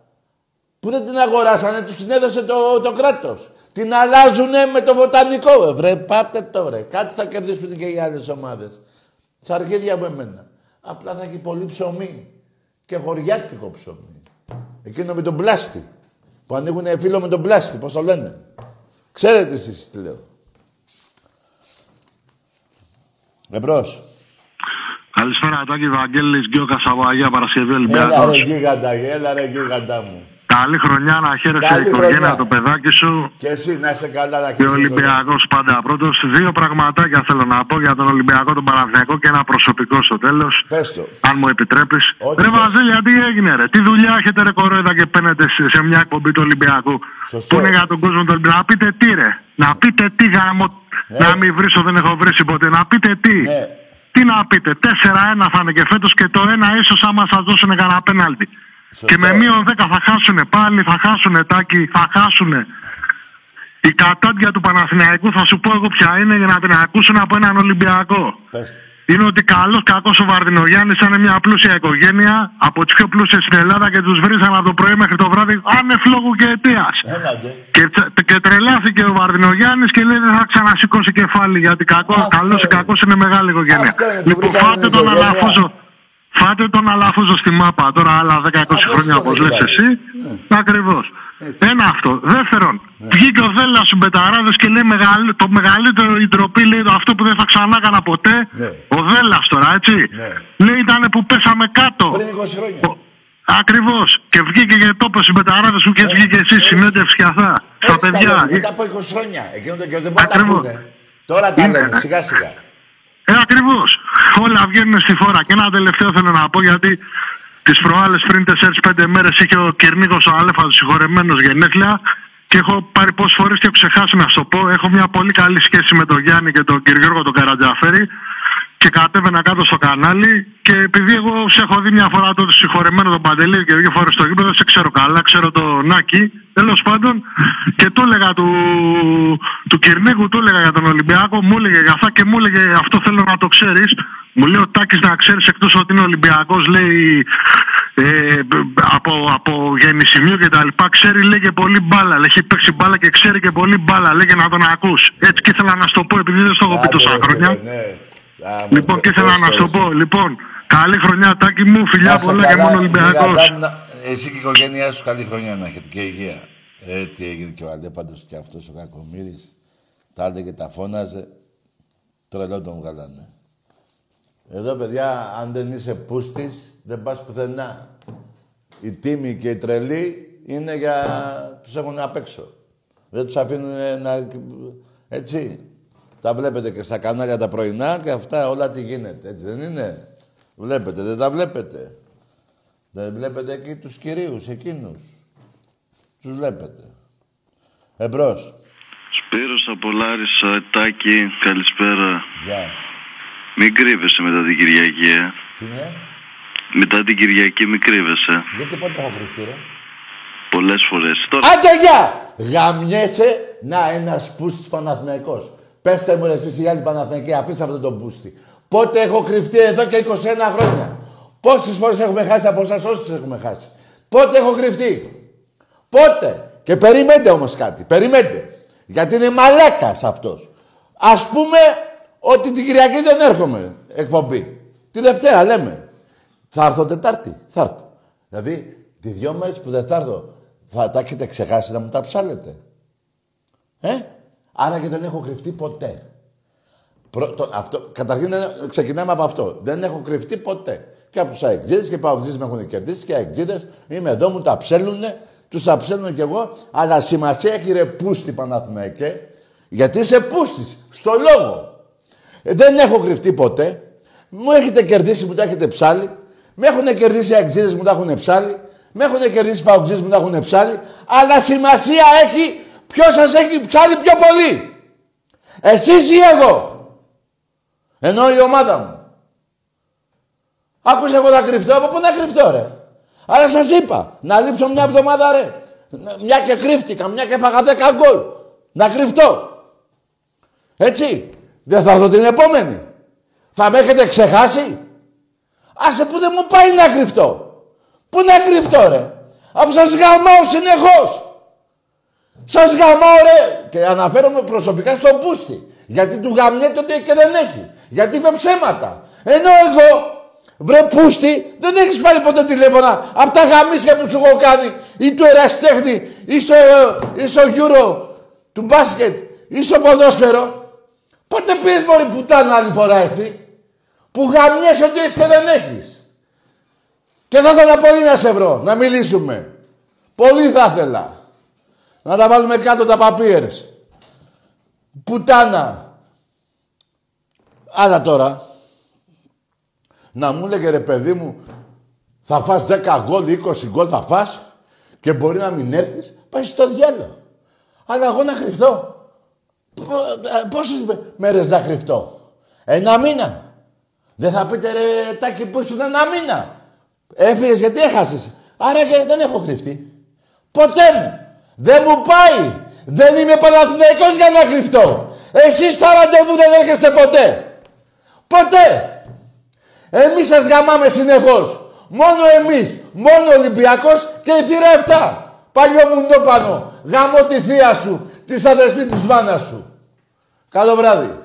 Που δεν την αγοράσανε, τους την έδωσε το, το κράτος. Την αλλάζουνε με το βοτανικό. Ε, Βρε, πάτε τώρα. Κάτι θα κερδίσουν και οι άλλες ομάδες. Στα αρχίδια από εμένα. Απλά θα έχει πολύ ψωμί. Και χωριάτικο ψωμί. Εκείνο με τον πλάστη. Που ανοίγουν φίλο με τον πλάστη. Πώς το λένε. Ξέρετε εσείς τι λέω. Εμπρός. Καλησπέρα, Τάκη Βαγγέλης, Γκιόκα από Αγία Παρασκευή Έλα ρε Ολυμπιακός. γίγαντα, έλα ρε γίγαντα μου. Καλή χρονιά να χαίρεσαι Καλή η οικογένεια, χρονιά. το παιδάκι σου Και εσύ να είσαι καλά να και ο έχεις Ολυμπιακός πάντα πρώτος. Δύο πραγματάκια θέλω να πω για τον Ολυμπιακό, τον Παναθηναϊκό και ένα προσωπικό στο τέλος. Πες το. Αν μου επιτρέπεις. Ό,τι Ρε θες. Βαζέλια, τι έγινε, ρε; Τι δουλειά έχετε, ρε κορόιδα και παίρνετε σε, σε μια εκπομπή του Ολυμπιακού; Σωστό. Που είναι για τον κόσμο του Ολυμπιακού. Να πείτε τι, ρε. Να πείτε τι γάμο. Να μην βρίσω, δεν έχω βρει ποτέ. Να πείτε τι. Ναι. Τι να πείτε, 4-1 θα είναι και φέτος και το ένα ίσως άμα σας δώσουν κανένα πέναλτι. Και με μείον 10 θα χάσουν πάλι, θα χάσουν τάκι, θα χάσουν. Η κατάντια του Παναθηναϊκού θα σου πω εγώ ποια είναι για να την ακούσουν από έναν Ολυμπιακό. Πες. Είναι ότι καλός κακός ο Βαρδινογιάννης ήταν μια πλούσια οικογένεια από τις πιο πλούσιες στην Ελλάδα και τους βρίζαν από το πρωί μέχρι το βράδυ άνευ λόγου και αιτίας. Έλατε. Και, τσε- και τρελάθηκε ο Βαρδινογιάννης και λέει δεν θα ξανασηκώσει κεφάλι γιατί κακός, Αυτό καλός ή είναι. κακός είναι μεγάλη οικογένεια. Αυτό είναι, του Λοιπόν, βρίζανε φάτε την τον οικογένεια. Αλαφούζο. Φάτε τον Αλαφούζο στη μάπα τώρα άλλα 10-20 Αυτό χρόνια το όπως δεν λες υπάρχει. εσύ. Ακριβώς. Ένα αυτό. Δεύτερον, Ναι. βγήκε ο Δέλλας στους Μπεταράδες και λέει μεγαλ- το μεγαλύτερο η ντροπή λέει αυτό που δεν θα ξανά έκανα ποτέ. Ναι. Ο Δέλλας τώρα, έτσι. Ναι. Λέει ήταν που πέσαμε κάτω. Πριν 20 χρόνια. Ακριβώς. Και βγήκε και το είπε στους Μπεταράδες που και βγήκε εσύ συνέντευξη και αυτά. Στα Έτσι τα παιδιά. λέμε, μετά από 20 χρόνια. Εκείνο το και δεν μπορεί να τα Ακριβώς. πούνε. Τώρα τα Είναι, λένε, ε. σιγά σιγά. Ε, ακριβώς. Όλα βγαίνουν στη φόρα. Και ένα τελευταίο θέλω να πω γιατί τις προάλλες πριν 4-5 μέρες είχε ο Κυρνίκος ο Αλέφα συγχωρεμένος γενέθλια. Και έχω πάρει πόσες φορές και έχω ξεχάσει να σου το πω. Έχω μια πολύ καλή σχέση με τον Γιάννη και τον κύριο Γιώργο τον Καρατζαφέρη. Και κατέβαινα κάτω στο κανάλι και επειδή εγώ σε έχω δει μια φορά τότε συγχωρεμένο τον Παντελή και δύο φορές στο γήπεδο, σε ξέρω καλά, ξέρω τον Νάκη. Τέλος πάντων, και του έλεγα του, του Κυρνίκου, του έλεγα για τον Ολυμπιακό, μου έλεγε για αυτά και μου έλεγε αυτό θέλω να το ξέρεις. Μου λέει ο Τάκης να ξέρεις εκτός ότι είναι Ολυμπιακός, λέει ε, από, από γεννησιμείο και τα λοιπά. Ξέρει, λέει και πολύ μπάλα. Λέει, έχει παίξει μπάλα και ξέρει και πολύ μπάλα. Λέει και να τον ακούς. Έτσι και ήθελα να σου το πω, επειδή δεν στο έχω πει τόσα χρόνια. Ναι. Α, Λοιπόν, και ήθελα να σου το πω. Λοιπόν, καλή χρονιά, Τάκη μου, φιλιά Να σε πολλά και καλά, μόνο Ολυμπιακός. Μιραντά, να- Εσύ και η οικογένειά σου καλή χρονιά να έχετε και υγεία. Ε, τι έγινε και ο Αλέπαντος και αυτός ο κακομύρης. Τα άλλα και τα φώναζε. Τρελό τον βγάλανε. Εδώ, παιδιά, αν δεν είσαι πούστης, δεν πας πουθενά. Οι τίμοι και οι τρελοί είναι για... τους έχουν απ' έξω. Δεν τους αφήνουν να... Έτσι. Τα βλέπετε και στα κανάλια τα πρωινά και αυτά όλα τι γίνεται. Έτσι δεν είναι; Βλέπετε, δεν τα βλέπετε; Δεν βλέπετε εκεί τους κυρίους, εκείνους; Τους βλέπετε; Εμπρός. Σπύρος από Λάρισα, Τάκη, καλησπέρα. Γεια. Μην κρύβεσαι μετά την Κυριακή, ε. Τι είναι, Μετά την Κυριακή μην κρύβεσαι. γιατί πότε έχω κρυφτεί, ρε; Πολλές φορές. Τώρα, Άντε, γεια! Γαμιέσαι, να ένας πούστης Παναθηναϊκός. Πέστε μου ρε εσείς οι άλλοι Παναθηναϊκοί, αφήστε αυτόν τον πούστη. Πότε έχω κρυφτεί εδώ και 21 χρόνια. Πόσες φορές έχουμε χάσει από εσάς, όσες έχουμε χάσει. Πότε έχω κρυφτεί. Πότε. Και περιμένετε όμως κάτι. Περιμένετε. Γιατί είναι μαλάκας αυτός. Ας πούμε ότι την Κυριακή δεν έρχομαι εκπομπή. Τη Δευτέρα λέμε. Θα έρθω Τετάρτη. Θα έρθω. Δηλαδή, τι δυο μέρες που δεν θα έρθω, θα τα έχετε ξεχάσει να μου τα ψάλετε. Ε, άρα και δεν έχω κρυφτεί ποτέ. Πρώτο, αυτό, καταρχήν δεν- ξεκινάμε από αυτό. Δεν έχω κρυφτεί ποτέ. Και από τους αεκτζίδε και οι παοκτζίδε με έχουν κερδίσει και οι αεκτζίδε είμαι εδώ, μου τα ψέλνουνε, τους τα ψέλνω κι εγώ. Αλλά σημασία έχει ρε πούστη Παναθηναϊκέ, γιατί είσαι πούστης, στο λόγο. Ε, δεν έχω κρυφτεί ποτέ. Μου έχετε κερδίσει, μου τα έχετε ψάλει. Με έχουν κερδίσει οι αεκτζίδε, μου τα έχουν ψάλει. Με έχουν κερδίσει οι παοκτζίδε, μου τα έχουν ψάλει. Αλλά σημασία έχει ποιος σας έχει ψάλει πιο πολύ; Εσείς ή εγώ; Ενώ η ομάδα μου. Άκουσα εγώ να κρυφτώ, από πού να κρυφτώ ρε. Αλλά σας είπα, να λείψω μια εβδομάδα ρε. Μια και κρύφτηκα, μια και έφαγα 10 γκολ. Να κρυφτώ. Έτσι. Δεν θα έρθω την επόμενη. Θα με έχετε ξεχάσει; Άσε που δεν μου πάει να κρυφτώ; Πού να κρυφτώ ρε. Αφού σας γαμάω συνεχώς. Σας γαμάω ρε. Και αναφέρομαι προσωπικά στον Πούστη. Γιατί του γαμιέται ότι έχει και δεν έχει. Γιατί είπε ψέματα. Ενώ εγώ, βρε Πούστη, δεν έχεις πάρει ποτέ τηλέφωνα από τα γαμίσια που σου έχω κάνει ή του εραστέχνη ή στο, ή στο Euro του μπάσκετ ή στο ποδόσφαιρο. Πότε πήρες μωρή πουτάνα άλλη φορά έτσι. Που γαμιέσαι ότι έχεις και δεν έχεις. Και θα ήθελα πολύ να σε βρω, να μιλήσουμε. Πολύ θα ήθελα. Να τα βάλουμε κάτω τα παπίερες. Πουτάνα. Άρα τώρα, να μου λέγε ρε παιδί μου, θα φας 10 γκολ, 20 γκολ θα φας και μπορεί να μην έρθεις, πάει στο διάλογο. Αλλά εγώ να κρυφτώ. Πο- ε, Πόσες με- μέρες να κρυφτώ; Ένα μήνα. Δεν θα πείτε ρε Τάκη που ήσουν ένα μήνα. Έφυγες γιατί έχασες; Άρα και δεν έχω κρυφτεί. Ποτέ μου. Δεν μου πάει. Δεν είμαι Παναθηναϊκός για να κρυφτώ. Εσείς στα ραντεβού δεν έρχεστε ποτέ. Ποτέ. Εμείς σας γαμάμε συνεχώς. Μόνο εμείς. Μόνο ο Ολυμπιακός και η θύρα 7. Παλιό μου πάνω. Γαμώ τη θεία σου. Της αδερφή της Βάνας σου. Καλό βράδυ.